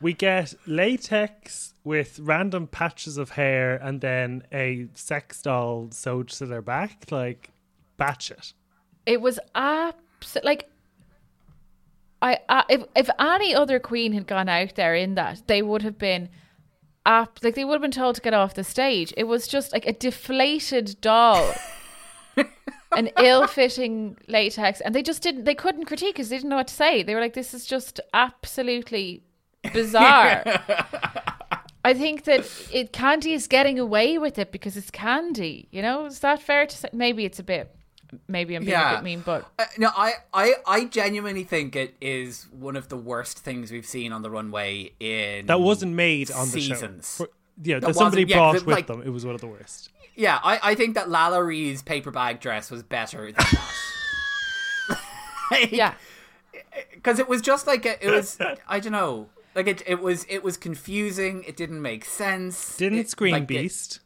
Speaker 2: we get latex with random patches of hair and then a sex doll sewed to their back, like batch it.
Speaker 4: It was abs- like I, I if if any other queen had gone out there in that, they would have been up like they would have been told to get off the stage. It was just like a deflated doll. An ill-fitting latex, and they just didn't. They couldn't critique because they didn't know what to say. They were like, "This is just absolutely bizarre." I think that it Kandy is getting away with it because it's Kandy. You know, is that fair to say? Maybe it's a bit. Maybe I'm being a bit mean, but
Speaker 3: Uh, no, I, I, I genuinely think it is one of the worst things we've seen on the runway in
Speaker 2: That wasn't made on the
Speaker 3: seasons.
Speaker 2: show. For- yeah,
Speaker 3: That
Speaker 2: that somebody
Speaker 3: wasn't- yeah,
Speaker 2: brought
Speaker 3: but,
Speaker 2: with
Speaker 3: like-
Speaker 2: them. It was one of the worst.
Speaker 3: Yeah, I, I think that LaLa Ri's paper bag dress was better than that.
Speaker 4: yeah,
Speaker 3: because it was just like a, it was. I don't know. Like it, it was, it was confusing. It didn't make sense.
Speaker 2: Didn't
Speaker 3: It-
Speaker 2: scream
Speaker 3: like, it-
Speaker 2: beast.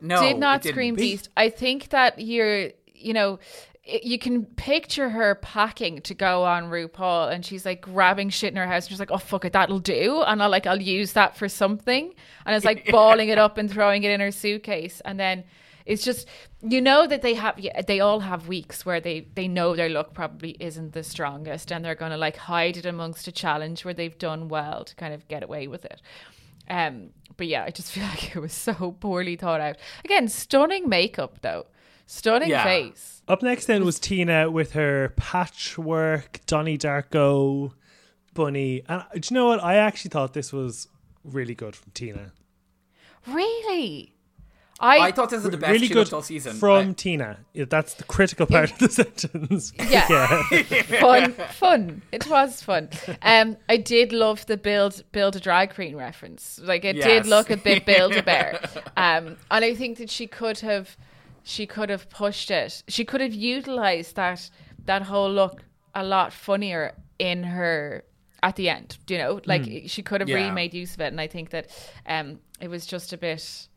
Speaker 3: no,
Speaker 4: did not
Speaker 3: it didn't.
Speaker 4: scream beast. I think that you're, you know, you can picture her packing to go on RuPaul, and she's like grabbing shit in her house. And she's like, "Oh fuck it, that'll do," and I'll like I'll use that for something, and it's like balling it up and throwing it in her suitcase, and then. It's just you know that they have they all have weeks where they they know their look probably isn't the strongest and they're going to like hide it amongst a challenge where they've done well to kind of get away with it. Um, but yeah, I just feel like it was so poorly thought out. Again, stunning makeup though, stunning
Speaker 3: Yeah.
Speaker 4: face.
Speaker 2: Up next then was Tina with her patchwork Donnie Darko bunny. And uh, do you know what? I actually thought this was really good from Tina.
Speaker 4: Really, I,
Speaker 3: I thought this was the best
Speaker 2: really good
Speaker 3: all season.
Speaker 2: from
Speaker 3: I-
Speaker 2: Tina. Yeah, That's the critical part of the sentence.
Speaker 4: Yeah. fun, fun. It was fun. Um, I did love the build build a drag queen reference. Like it
Speaker 3: Yes.
Speaker 4: did look a bit build a bear. Um, and I think that she could have, she could have pushed it. She could have utilized that that whole look a lot funnier in her at the end. You know, like she could have really made use of it. And I think that um, it was just a bit.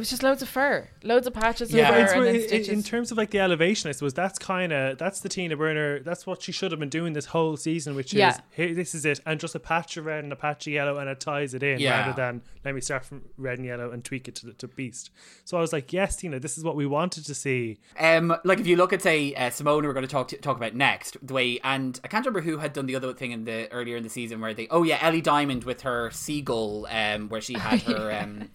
Speaker 4: It was just loads of fur, loads of patches
Speaker 3: Yeah.
Speaker 4: of fur,
Speaker 2: It's
Speaker 4: and
Speaker 2: what-
Speaker 4: then
Speaker 2: in, terms of like the elevation, I suppose that's kind of that's the Tina Burner. That's what she should have been doing this whole season, which
Speaker 4: Yeah.
Speaker 2: is here, this is it, and just a patch of red and a patch of yellow, and it ties it in
Speaker 3: Yeah.
Speaker 2: rather than let me start from red and yellow and tweak it to the to beast. So I was like, yes, Tina, this is what we wanted to see.
Speaker 3: Um, like if you look at say uh, Symone, we're going to talk to, talk about next, the way and I can't remember who had done the other thing in the earlier in the season where they oh yeah Ellie Diamond with her seagull, um, where she had her um,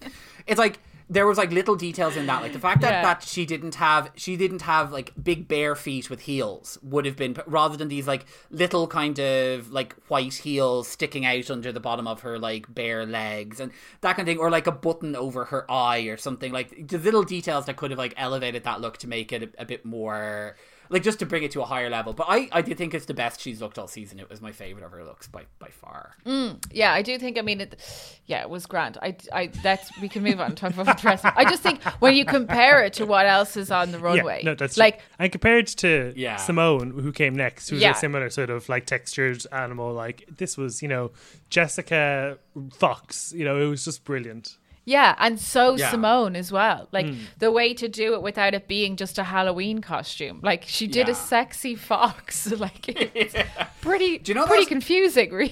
Speaker 3: it's like there was like little details in that, like the fact that
Speaker 4: Yeah.
Speaker 3: that she didn't have she didn't have like big bare feet with heels would have been rather than these like little kind of like white heels sticking out under the bottom of her like bare legs and that kind of thing, or like a button over her eye or something like the little details that could have like elevated that look to make it a, a bit more like just to bring it to a higher level. But I I do think it's the best she's looked all season. It was my favorite of her looks by by far.
Speaker 4: Mm, yeah, I do think. I mean, it, yeah, it was grand. I, I, that's we can move on and talk about the dress. I just think when you compare it to what else is on the runway,
Speaker 2: Yeah, no, that's
Speaker 4: like
Speaker 2: true. and compared to
Speaker 3: Yeah.
Speaker 2: Symone, who came next, who's
Speaker 4: Yeah.
Speaker 2: a similar sort of like textured animal. Like this was, you know, Jessica Fox. You know, it was just brilliant.
Speaker 4: Yeah, and so
Speaker 3: Yeah.
Speaker 4: Symone as well. Like
Speaker 2: Hmm.
Speaker 4: the way to do it without it being just a Halloween costume. Like she did
Speaker 3: Yeah.
Speaker 4: a sexy fox. Like it's pretty,
Speaker 3: Do you know
Speaker 4: pretty
Speaker 3: those-
Speaker 4: confusing, really.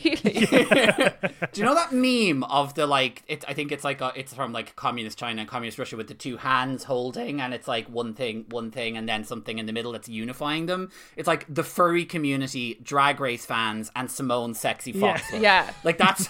Speaker 3: Do you know that meme of the like? It, I think it's like a, it's from like communist China and communist Russia with the two hands holding, and it's like one thing, one thing, and then something in the middle that's unifying them. It's like the furry community, drag race fans, and Symone's sexy fox.
Speaker 4: Yeah.
Speaker 3: like that's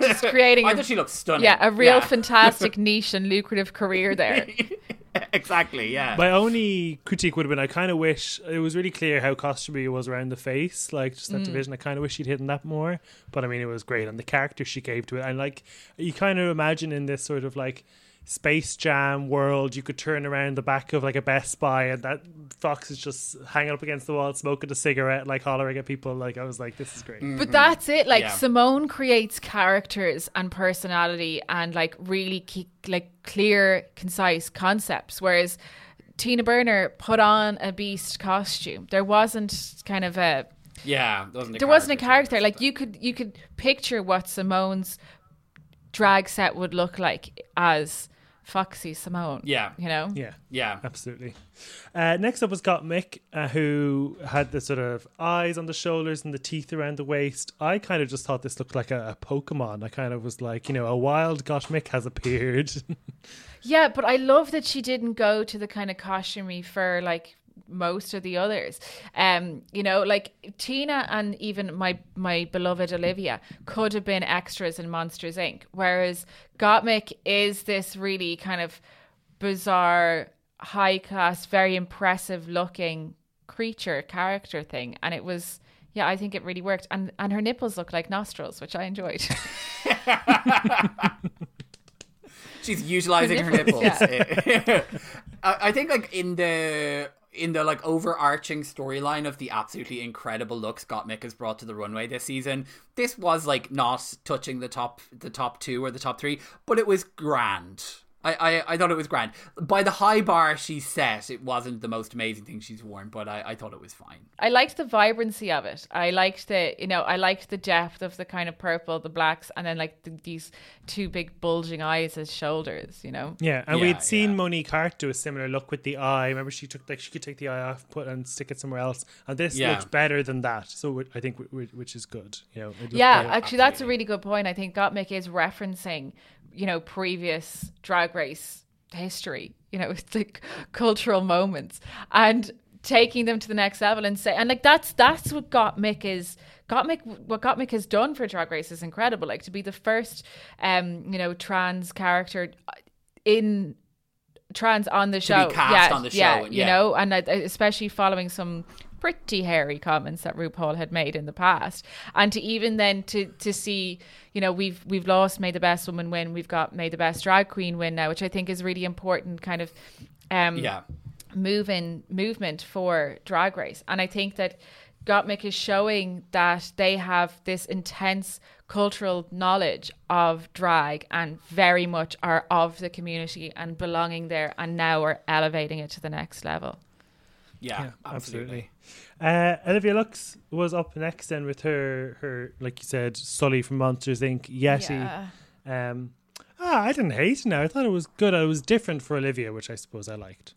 Speaker 4: Just creating
Speaker 3: I
Speaker 4: a-
Speaker 3: thought she looked stunning.
Speaker 4: yeah, a real
Speaker 3: Yeah.
Speaker 4: Fantastic niche and lucrative career there.
Speaker 3: exactly. Yeah.
Speaker 2: My only critique would have been I kind of wish it was really clear how costumey was around the face, like just
Speaker 4: Mm.
Speaker 2: that division. I kind of wish she'd hidden that more, but I mean, it was great, and the character she gave to it, and like you kind of imagine in this sort of like Space Jam world, you could turn around the back of like a Best Buy, and that Fox is just hanging up against the wall, smoking a cigarette, like hollering at people. Like I was like, this is great.
Speaker 4: But that's it. Like
Speaker 3: Yeah.
Speaker 4: Symone creates characters and personality and like really ke- like clear, concise concepts, whereas Tina Burner put on a beast costume. There wasn't kind of a
Speaker 3: yeah. There wasn't a
Speaker 4: there wasn't a
Speaker 3: character
Speaker 4: character. Like you could you could picture what Symone's drag set would look like as Foxy Symone.
Speaker 3: Yeah.
Speaker 4: You know?
Speaker 2: Yeah.
Speaker 3: Yeah.
Speaker 2: Absolutely. Uh, next up was Gottmik, uh, who had the sort of eyes on the shoulders and the teeth around the waist. I kind of just thought this looked like a, a Pokemon. I kind of was like, you know, a wild Gottmik has appeared.
Speaker 4: Yeah, but I love that she didn't go to the kind of costumey for like most of the others. Um, you know, like Tina and even my my beloved Olivia could have been extras in Monsters Inc. Whereas Gottmik is this really kind of bizarre, high class, very impressive looking creature character thing, and it was. Yeah, I think it really worked, and and her nipples look like nostrils, which I enjoyed.
Speaker 3: She's utilizing her nipples. I I think like in the in the like overarching storyline of the absolutely incredible looks Mick has brought to the runway this season, this was like not touching the top the top two or the top three, but it was grand. I, I, I thought it was grand. By the high bar she set, it wasn't the most amazing thing she's worn, but I, I thought it was fine.
Speaker 4: I liked the vibrancy of it. I liked the, you know, I liked the depth of the kind of purple, the blacks, and then like the, these two big bulging eyes as shoulders, you know?
Speaker 2: Yeah, and
Speaker 3: Yeah,
Speaker 2: we'd seen
Speaker 3: yeah.
Speaker 2: Monique Heart do a similar look with the eye. Remember, she took like she could take the eye off, put and stick it somewhere else, and this
Speaker 3: Yeah.
Speaker 2: looked better than that. So I think wh- wh- which is good. You know, it looked
Speaker 4: Yeah,
Speaker 2: better.
Speaker 4: actually, that's a really good point. I think Gottmik is referencing, you know, previous drag race history, you know, it's like cultural moments and taking them to the next level and say, and like that's that's what Gottmik is. Gottmik, what Gottmik has done for Drag Race is incredible. Like to be the first, um, you know, trans character in trans on the
Speaker 3: be
Speaker 4: show.
Speaker 3: cast
Speaker 4: yeah,
Speaker 3: on the show,
Speaker 4: yeah,
Speaker 3: and
Speaker 4: you know, and especially following some pretty hairy comments that RuPaul had made in the past, and to even then to to see, you know, we've we've lost May the Best Woman win, we've got May the Best Drag Queen win now, which I think is really important, kind of, um,
Speaker 3: Yeah.
Speaker 4: moving movement for drag race. And i think that Gottmik is showing that they have this intense cultural knowledge of drag and very much are of the community and belonging there and now are elevating it to the next level
Speaker 3: Yeah,
Speaker 2: Yeah,
Speaker 3: absolutely.
Speaker 2: absolutely. Uh, Olivia Lux was up next then with her her like you said Sully from Monsters Inc. Yeti.
Speaker 4: Yeah.
Speaker 2: Um, ah, I didn't hate it. Now I thought it was good. It was different for Olivia, which I suppose I liked.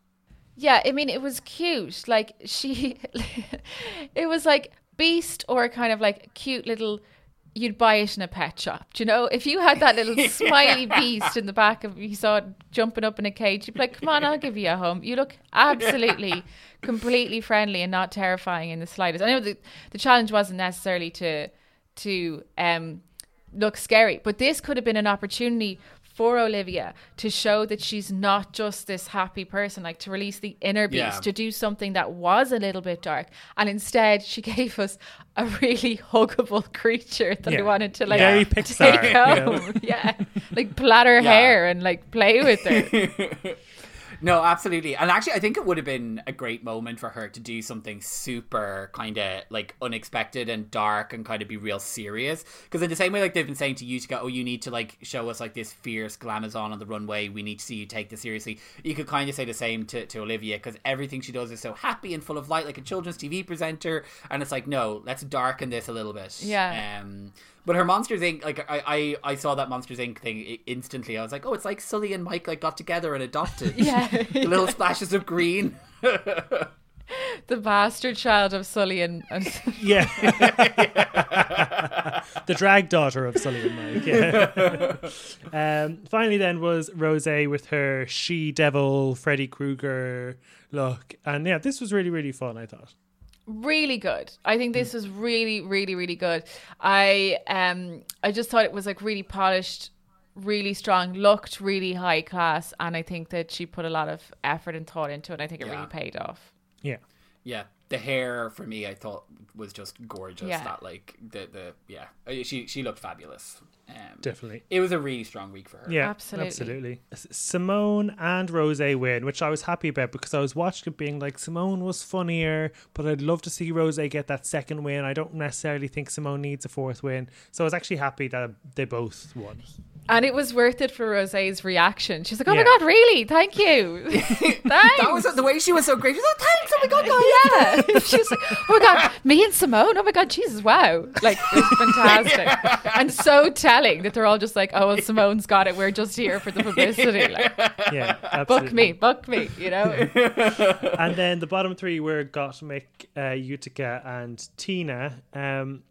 Speaker 4: Yeah, I mean, it was cute. Like she, it was like Beast or kind of like cute little. You'd buy it in a pet shop, do you know? If you had that little smiley beast in the back of you saw it jumping up in a cage, you'd be like, "Come on, I'll give you a home." You look absolutely, completely friendly and not terrifying in the slightest. I know the the challenge wasn't necessarily to to um look scary, but this could have been an opportunity for Olivia to show that she's not just this happy person, like to release the inner beast,
Speaker 3: Yeah.
Speaker 4: to do something that was a little bit dark. And instead, she gave us a really huggable creature that I
Speaker 2: Yeah.
Speaker 4: wanted to like
Speaker 2: Very
Speaker 4: take
Speaker 2: Pixar, you know?
Speaker 4: home. Yeah. Like plait her
Speaker 3: Yeah.
Speaker 4: hair and like play with her.
Speaker 3: No, absolutely. And actually, I think it would have been a great moment for her to do something super kind of like unexpected and dark and kind of be real serious. Because in the same way, like they've been saying to you to go, oh, you need to like show us like this fierce glamazon on the runway. We need to see you take this seriously. You could kind of say the same to, to Olivia because everything she does is so happy and full of light, like a children's TV presenter. And it's like, no, let's darken this a little bit.
Speaker 4: Yeah.
Speaker 3: Um, but her Monsters Inc. Like I, I, I saw that Monsters Inc. thing instantly. I was like, oh, it's like Sully and Mike like got together and adopted.
Speaker 4: Yeah.
Speaker 3: the little splashes of green.
Speaker 4: the bastard child of Sully and, and
Speaker 2: Yeah. the drag daughter of Sully and Mike. Yeah. um, finally, then was Rosé with her she devil Freddy Krueger look, and yeah, this was really really fun. I thought.
Speaker 4: Really good. I think this was really, really, really good. I um I just thought it was like really polished, really strong, looked really high class, and I think that she put a lot of effort and thought into it. I think it
Speaker 3: Yeah.
Speaker 4: really paid off.
Speaker 2: Yeah.
Speaker 3: yeah, the hair for me, I thought was just gorgeous.
Speaker 4: Yeah.
Speaker 3: That like the the yeah, Uh, she she looked fabulous. Um,
Speaker 2: Definitely.
Speaker 3: it was a really strong week for her.
Speaker 2: Yeah,
Speaker 4: Absolutely.
Speaker 2: absolutely. Symone and Rosé win, which I was happy about because I was watching it being like Symone was funnier, but I'd love to see Rosé get that second win. I don't necessarily think Symone needs a fourth win, so I was actually happy that they both won.
Speaker 4: And it was worth it for Rosé's reaction. She's like, "Oh
Speaker 2: Yeah.
Speaker 4: my god, really? Thank you, thanks."
Speaker 3: That was the way she was so great. She's like, thanks. Oh my god, guys.
Speaker 4: yeah. She was like, "Oh my god, me and Symone. Oh my god, Jesus, wow!" Like it was fantastic and so telling that they're all just like, "Oh, well, Symone's got it. We're just here for the publicity. Like,
Speaker 2: Yeah,
Speaker 4: book me, book me." You know.
Speaker 2: And then the bottom three were Gottmik, uh, Utica, and Tina. Um,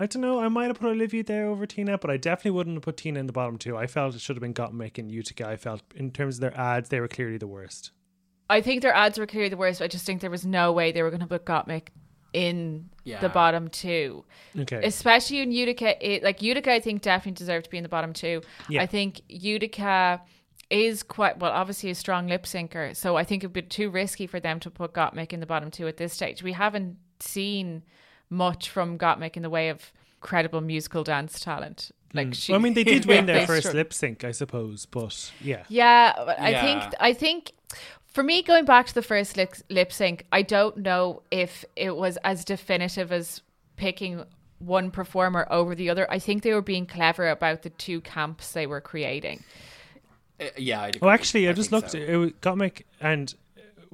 Speaker 2: I don't know. I might have put Olivia there over Tina, but I definitely wouldn't have put Tina in the bottom two. I felt it should have been Gottmik and Utica. I felt, in terms of their ads, they were clearly the worst.
Speaker 4: I think their ads were clearly the worst. But I just think there was no way they were going to put Gottmik in
Speaker 3: Yeah.
Speaker 4: the bottom two.
Speaker 2: Okay.
Speaker 4: especially in Utica. It, like Utica, I think definitely deserved to be in the bottom two.
Speaker 2: Yeah.
Speaker 4: I think Utica is quite well, obviously a strong lip syncer, so I think it'd be too risky for them to put Gottmik in the bottom two at this stage. We haven't seen much from Gottmik in the way of credible musical dance talent. Like she,
Speaker 2: Mm. Well, I mean, they did win their first lip sync, I suppose, but yeah.
Speaker 4: yeah, but I
Speaker 3: Yeah.
Speaker 4: think I think for me going back to the first lip, lip sync, I don't know if it was as definitive as picking one performer over the other. I think they were being clever about the two camps they were creating.
Speaker 3: Uh, yeah, I'd
Speaker 2: Oh,
Speaker 3: agree.
Speaker 2: actually, I, just looked.
Speaker 3: so.
Speaker 2: It was Gottmik and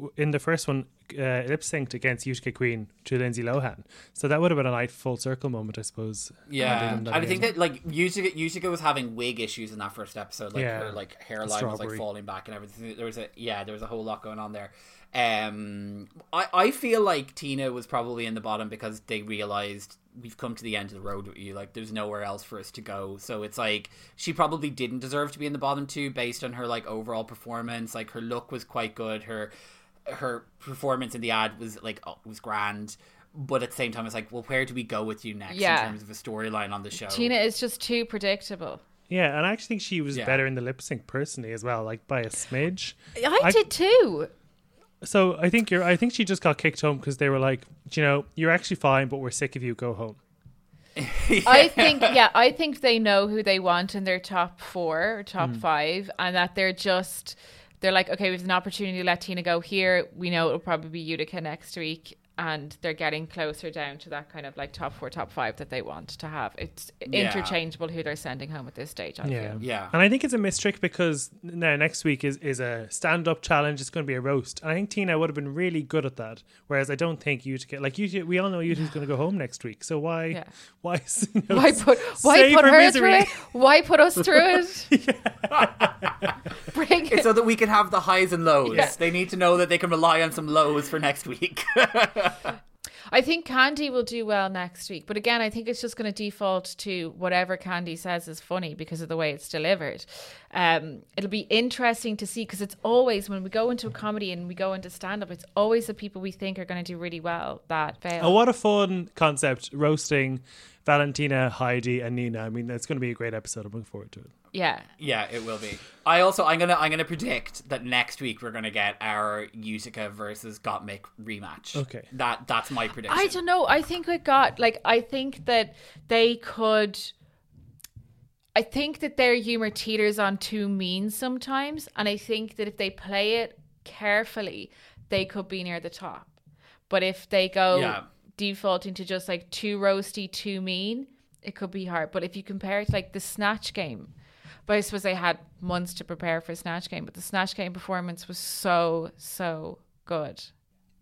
Speaker 2: uh, in the first one, uh, lip synced against Utica Queen to Lindsay Lohan. So that would have been a nice full circle moment, I suppose.
Speaker 3: Yeah, I think that like Utica, Utica was having wig issues in that first episode. Like
Speaker 2: Yeah,
Speaker 3: her like hairline was like falling back and everything. There was a yeah, there was a whole lot going on there. Um, I I feel like Tina was probably in the bottom because they realized we've come to the end of the road with you. Like there's nowhere else for us to go. So it's like she probably didn't deserve to be in the bottom two based on her like overall performance. Like her look was quite good. Her her performance in the ad was like oh, was grand. But at the same time, it's like, well, where do we go with you next
Speaker 4: Yeah.
Speaker 3: in terms of a storyline on the show?
Speaker 4: Tina is just too predictable.
Speaker 2: Yeah, and I actually think she was
Speaker 3: Yeah.
Speaker 2: better in the lip sync personally as well, like by a smidge.
Speaker 4: I,
Speaker 2: I-
Speaker 4: did too.
Speaker 2: So I think you're. I think she just got kicked home because they were like, you know, you're actually fine, but we're sick of you. Go home.
Speaker 4: I think, yeah, I think they know who they want in their top four or top
Speaker 2: Hmm.
Speaker 4: five, and that they're just, they're like, okay, we have an opportunity to let Tina go here. We know it'll probably be Utica next week, and they're getting closer down to that kind of like top four, top five that they want to have. It's
Speaker 3: Yeah.
Speaker 4: interchangeable who they're sending home at this stage. I
Speaker 2: Yeah.
Speaker 4: feel.
Speaker 3: Yeah.
Speaker 2: And I think it's a missed trick because now next week is, is a stand up challenge. It's going to be a roast. And I think Tina would have been really good at that. Whereas I don't think you Utica, like Utica, we all know Utica's going to go home next week. So why,
Speaker 4: Yeah.
Speaker 2: why, you know,
Speaker 4: Why put why
Speaker 2: save
Speaker 4: put her
Speaker 2: misery.
Speaker 4: through it? Why put us through it? Bring
Speaker 3: It's so that we can have the highs and lows. They need to know that they can rely on some lows for next week.
Speaker 4: I think Kandy will do well next week, but again, I think it's just going to default to whatever Kandy says is funny because of the way it's delivered. Um, it'll be interesting to see because it's always when we go into a comedy and we go into stand up, it's always the people we think are going to do really well that fail.
Speaker 2: Oh, what a fun concept. Roasting Valentina, Heidi, and Nina. I mean, it's going to be a great episode. I'm looking forward to it.
Speaker 4: Yeah,
Speaker 3: yeah, it will be. I also I'm gonna I'm gonna predict that next week we're gonna get our Utica versus Gottmik rematch.
Speaker 2: Okay.
Speaker 3: That that's my prediction.
Speaker 4: I don't know. I think we got like I think that they could. I think that their humor teeters on too mean sometimes, and I think that if they play it carefully, they could be near the top. But if they go
Speaker 3: Yeah.
Speaker 4: defaulting to just like too roasty, too mean, it could be hard. But if you compare it to like the Snatch Game, but I suppose they had months to prepare for Snatch Game, but the Snatch Game performance was so so good.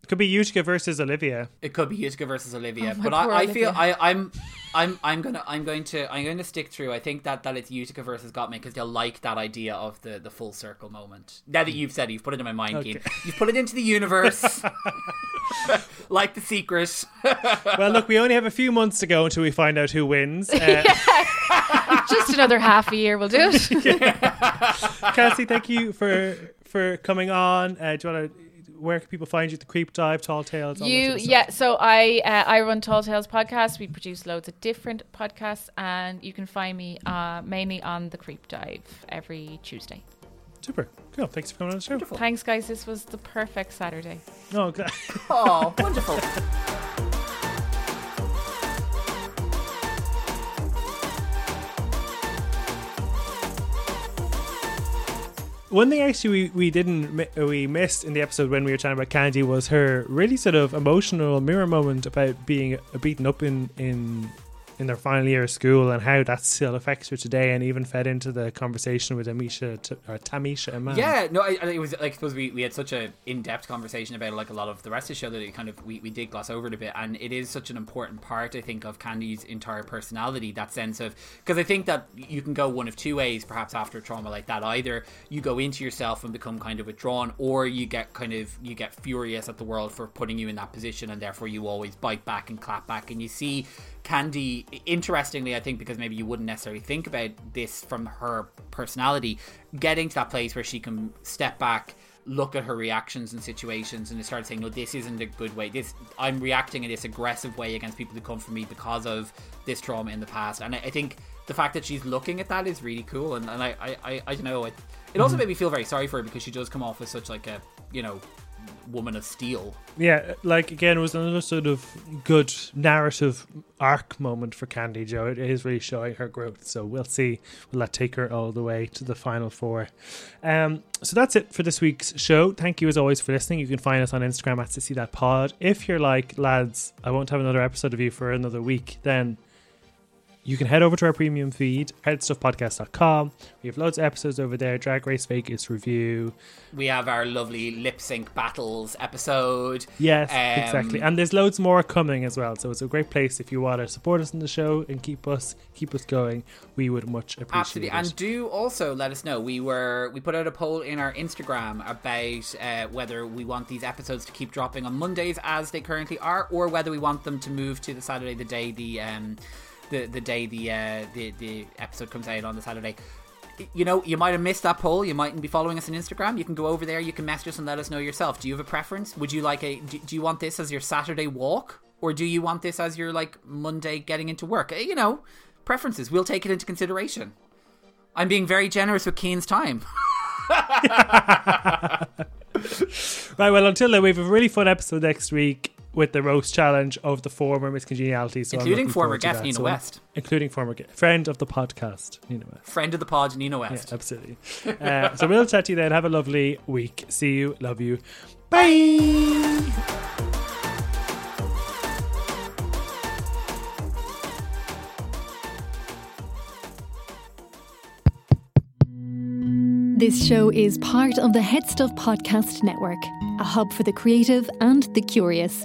Speaker 2: It could be Utica versus Olivia.
Speaker 3: It could be Utica versus Olivia,
Speaker 4: Oh,
Speaker 3: but
Speaker 4: poor
Speaker 3: I, I feel
Speaker 4: Olivia.
Speaker 3: I, I'm I'm I'm gonna I'm going to I'm going to stick through. I think that that it's Utica versus Gottmik because they'll like that idea of the the full circle moment. Now that you've said it, you've put it in my mind, Cian. You've put it into the universe, like the secret.
Speaker 2: Well, look, we only have a few months to go until we find out who wins. Uh,
Speaker 4: Just another half a year will do it.
Speaker 2: Cassie, thank you for for coming on. Uh, do you want to? Where can people find you? The Creep Dive, Tall Tales. all that
Speaker 4: You
Speaker 2: sort of stuff?
Speaker 4: yeah. So I uh, I run Tall Tales podcast. We produce loads of different podcasts, and you can find me uh, mainly on the Creep Dive every Tuesday.
Speaker 2: Super. Cool. Thanks for coming on the show.
Speaker 4: Thanks, guys. This was the perfect Saturday.
Speaker 2: Oh, glad.
Speaker 3: oh, wonderful.
Speaker 2: One thing actually we, we didn't uh, we missed in the episode when we were talking about Kandy was her really sort of emotional mirror moment about being uh, beaten up in in in their final year of school and how that still affects her today, and even fed into the conversation with Amisha t- or Tamisha Iman.
Speaker 3: Yeah, no, I, I- it was like I suppose we, we had such a in depth conversation about like a lot of the rest of the show that it kind of we, we did gloss over it a bit, and it is such an important part I think of Kandy's entire personality. That sense of because I think that you can go one of two ways, perhaps after a trauma like that. Either you go into yourself and become kind of withdrawn, or you get kind of you get furious at the world for putting you in that position, and therefore you always bite back and clap back, and you see Kandy, interestingly, I think because maybe you wouldn't necessarily think about this from her personality, getting to that place where she can step back, look at her reactions and situations, and start saying, "No, this isn't a good way. This I'm reacting in this aggressive way against people who come for me because of this trauma in the past." And I, I think the fact that she's looking at that is really cool. And, and I, I, I, I don't know. It, it also mm-hmm. made me feel very sorry for her because she does come off as such like a, you know, woman of steel.
Speaker 2: Yeah, like again, it was another sort of good narrative arc moment for Kandy Joe. It is really showing her growth. So we'll see. Will that take her all the way to the final four? Um, so that's it for this week's show. Thank you as always for listening. You can find us on Instagram at see that pod. If you're like lads, I won't have another episode of you for another week, then you can head over to our premium feed, headstuffpodcast.com. We have loads of episodes over there. Drag Race Vegas review.
Speaker 3: We have our lovely lip sync battles episode.
Speaker 2: Yes,
Speaker 3: Um,
Speaker 2: exactly. And there's loads more coming as well. So it's a great place if you want to support us in the show and keep us keep us going. We would much appreciate
Speaker 3: Absolutely,
Speaker 2: it.
Speaker 3: and do also let us know. We were we put out a poll in our Instagram about uh, whether we want these episodes to keep dropping on Mondays as they currently are, or whether we want them to move to the Saturday, the day the um the the day the uh, the the episode comes out on the Saturday. You know, you might have missed that poll. You mightn't be following us on Instagram. You can go over there. You can message us and let us know yourself. Do you have a preference? Would you like a? Do, do you want this as your Saturday walk, or do you want this as your like Monday getting into work? Uh, You know, preferences. We'll take it into consideration. I'm being very generous with Cian's time.
Speaker 2: Right, well, until then, we have a really fun episode next week with the roast challenge of the former Miss Congeniality. So I'm
Speaker 3: Including former
Speaker 2: forward to
Speaker 3: guest
Speaker 2: that.
Speaker 3: Nina
Speaker 2: So-
Speaker 3: West.
Speaker 2: Including former gue- friend of the podcast, Nina West.
Speaker 3: Friend of the pod, Nina
Speaker 2: Yeah,
Speaker 3: West.
Speaker 2: absolutely. Uh, so we'll chat to you then. Have a lovely week. See you. Love you. Bye.
Speaker 1: This show is part of the Head Stuff Podcast Network, a hub for the creative and the curious.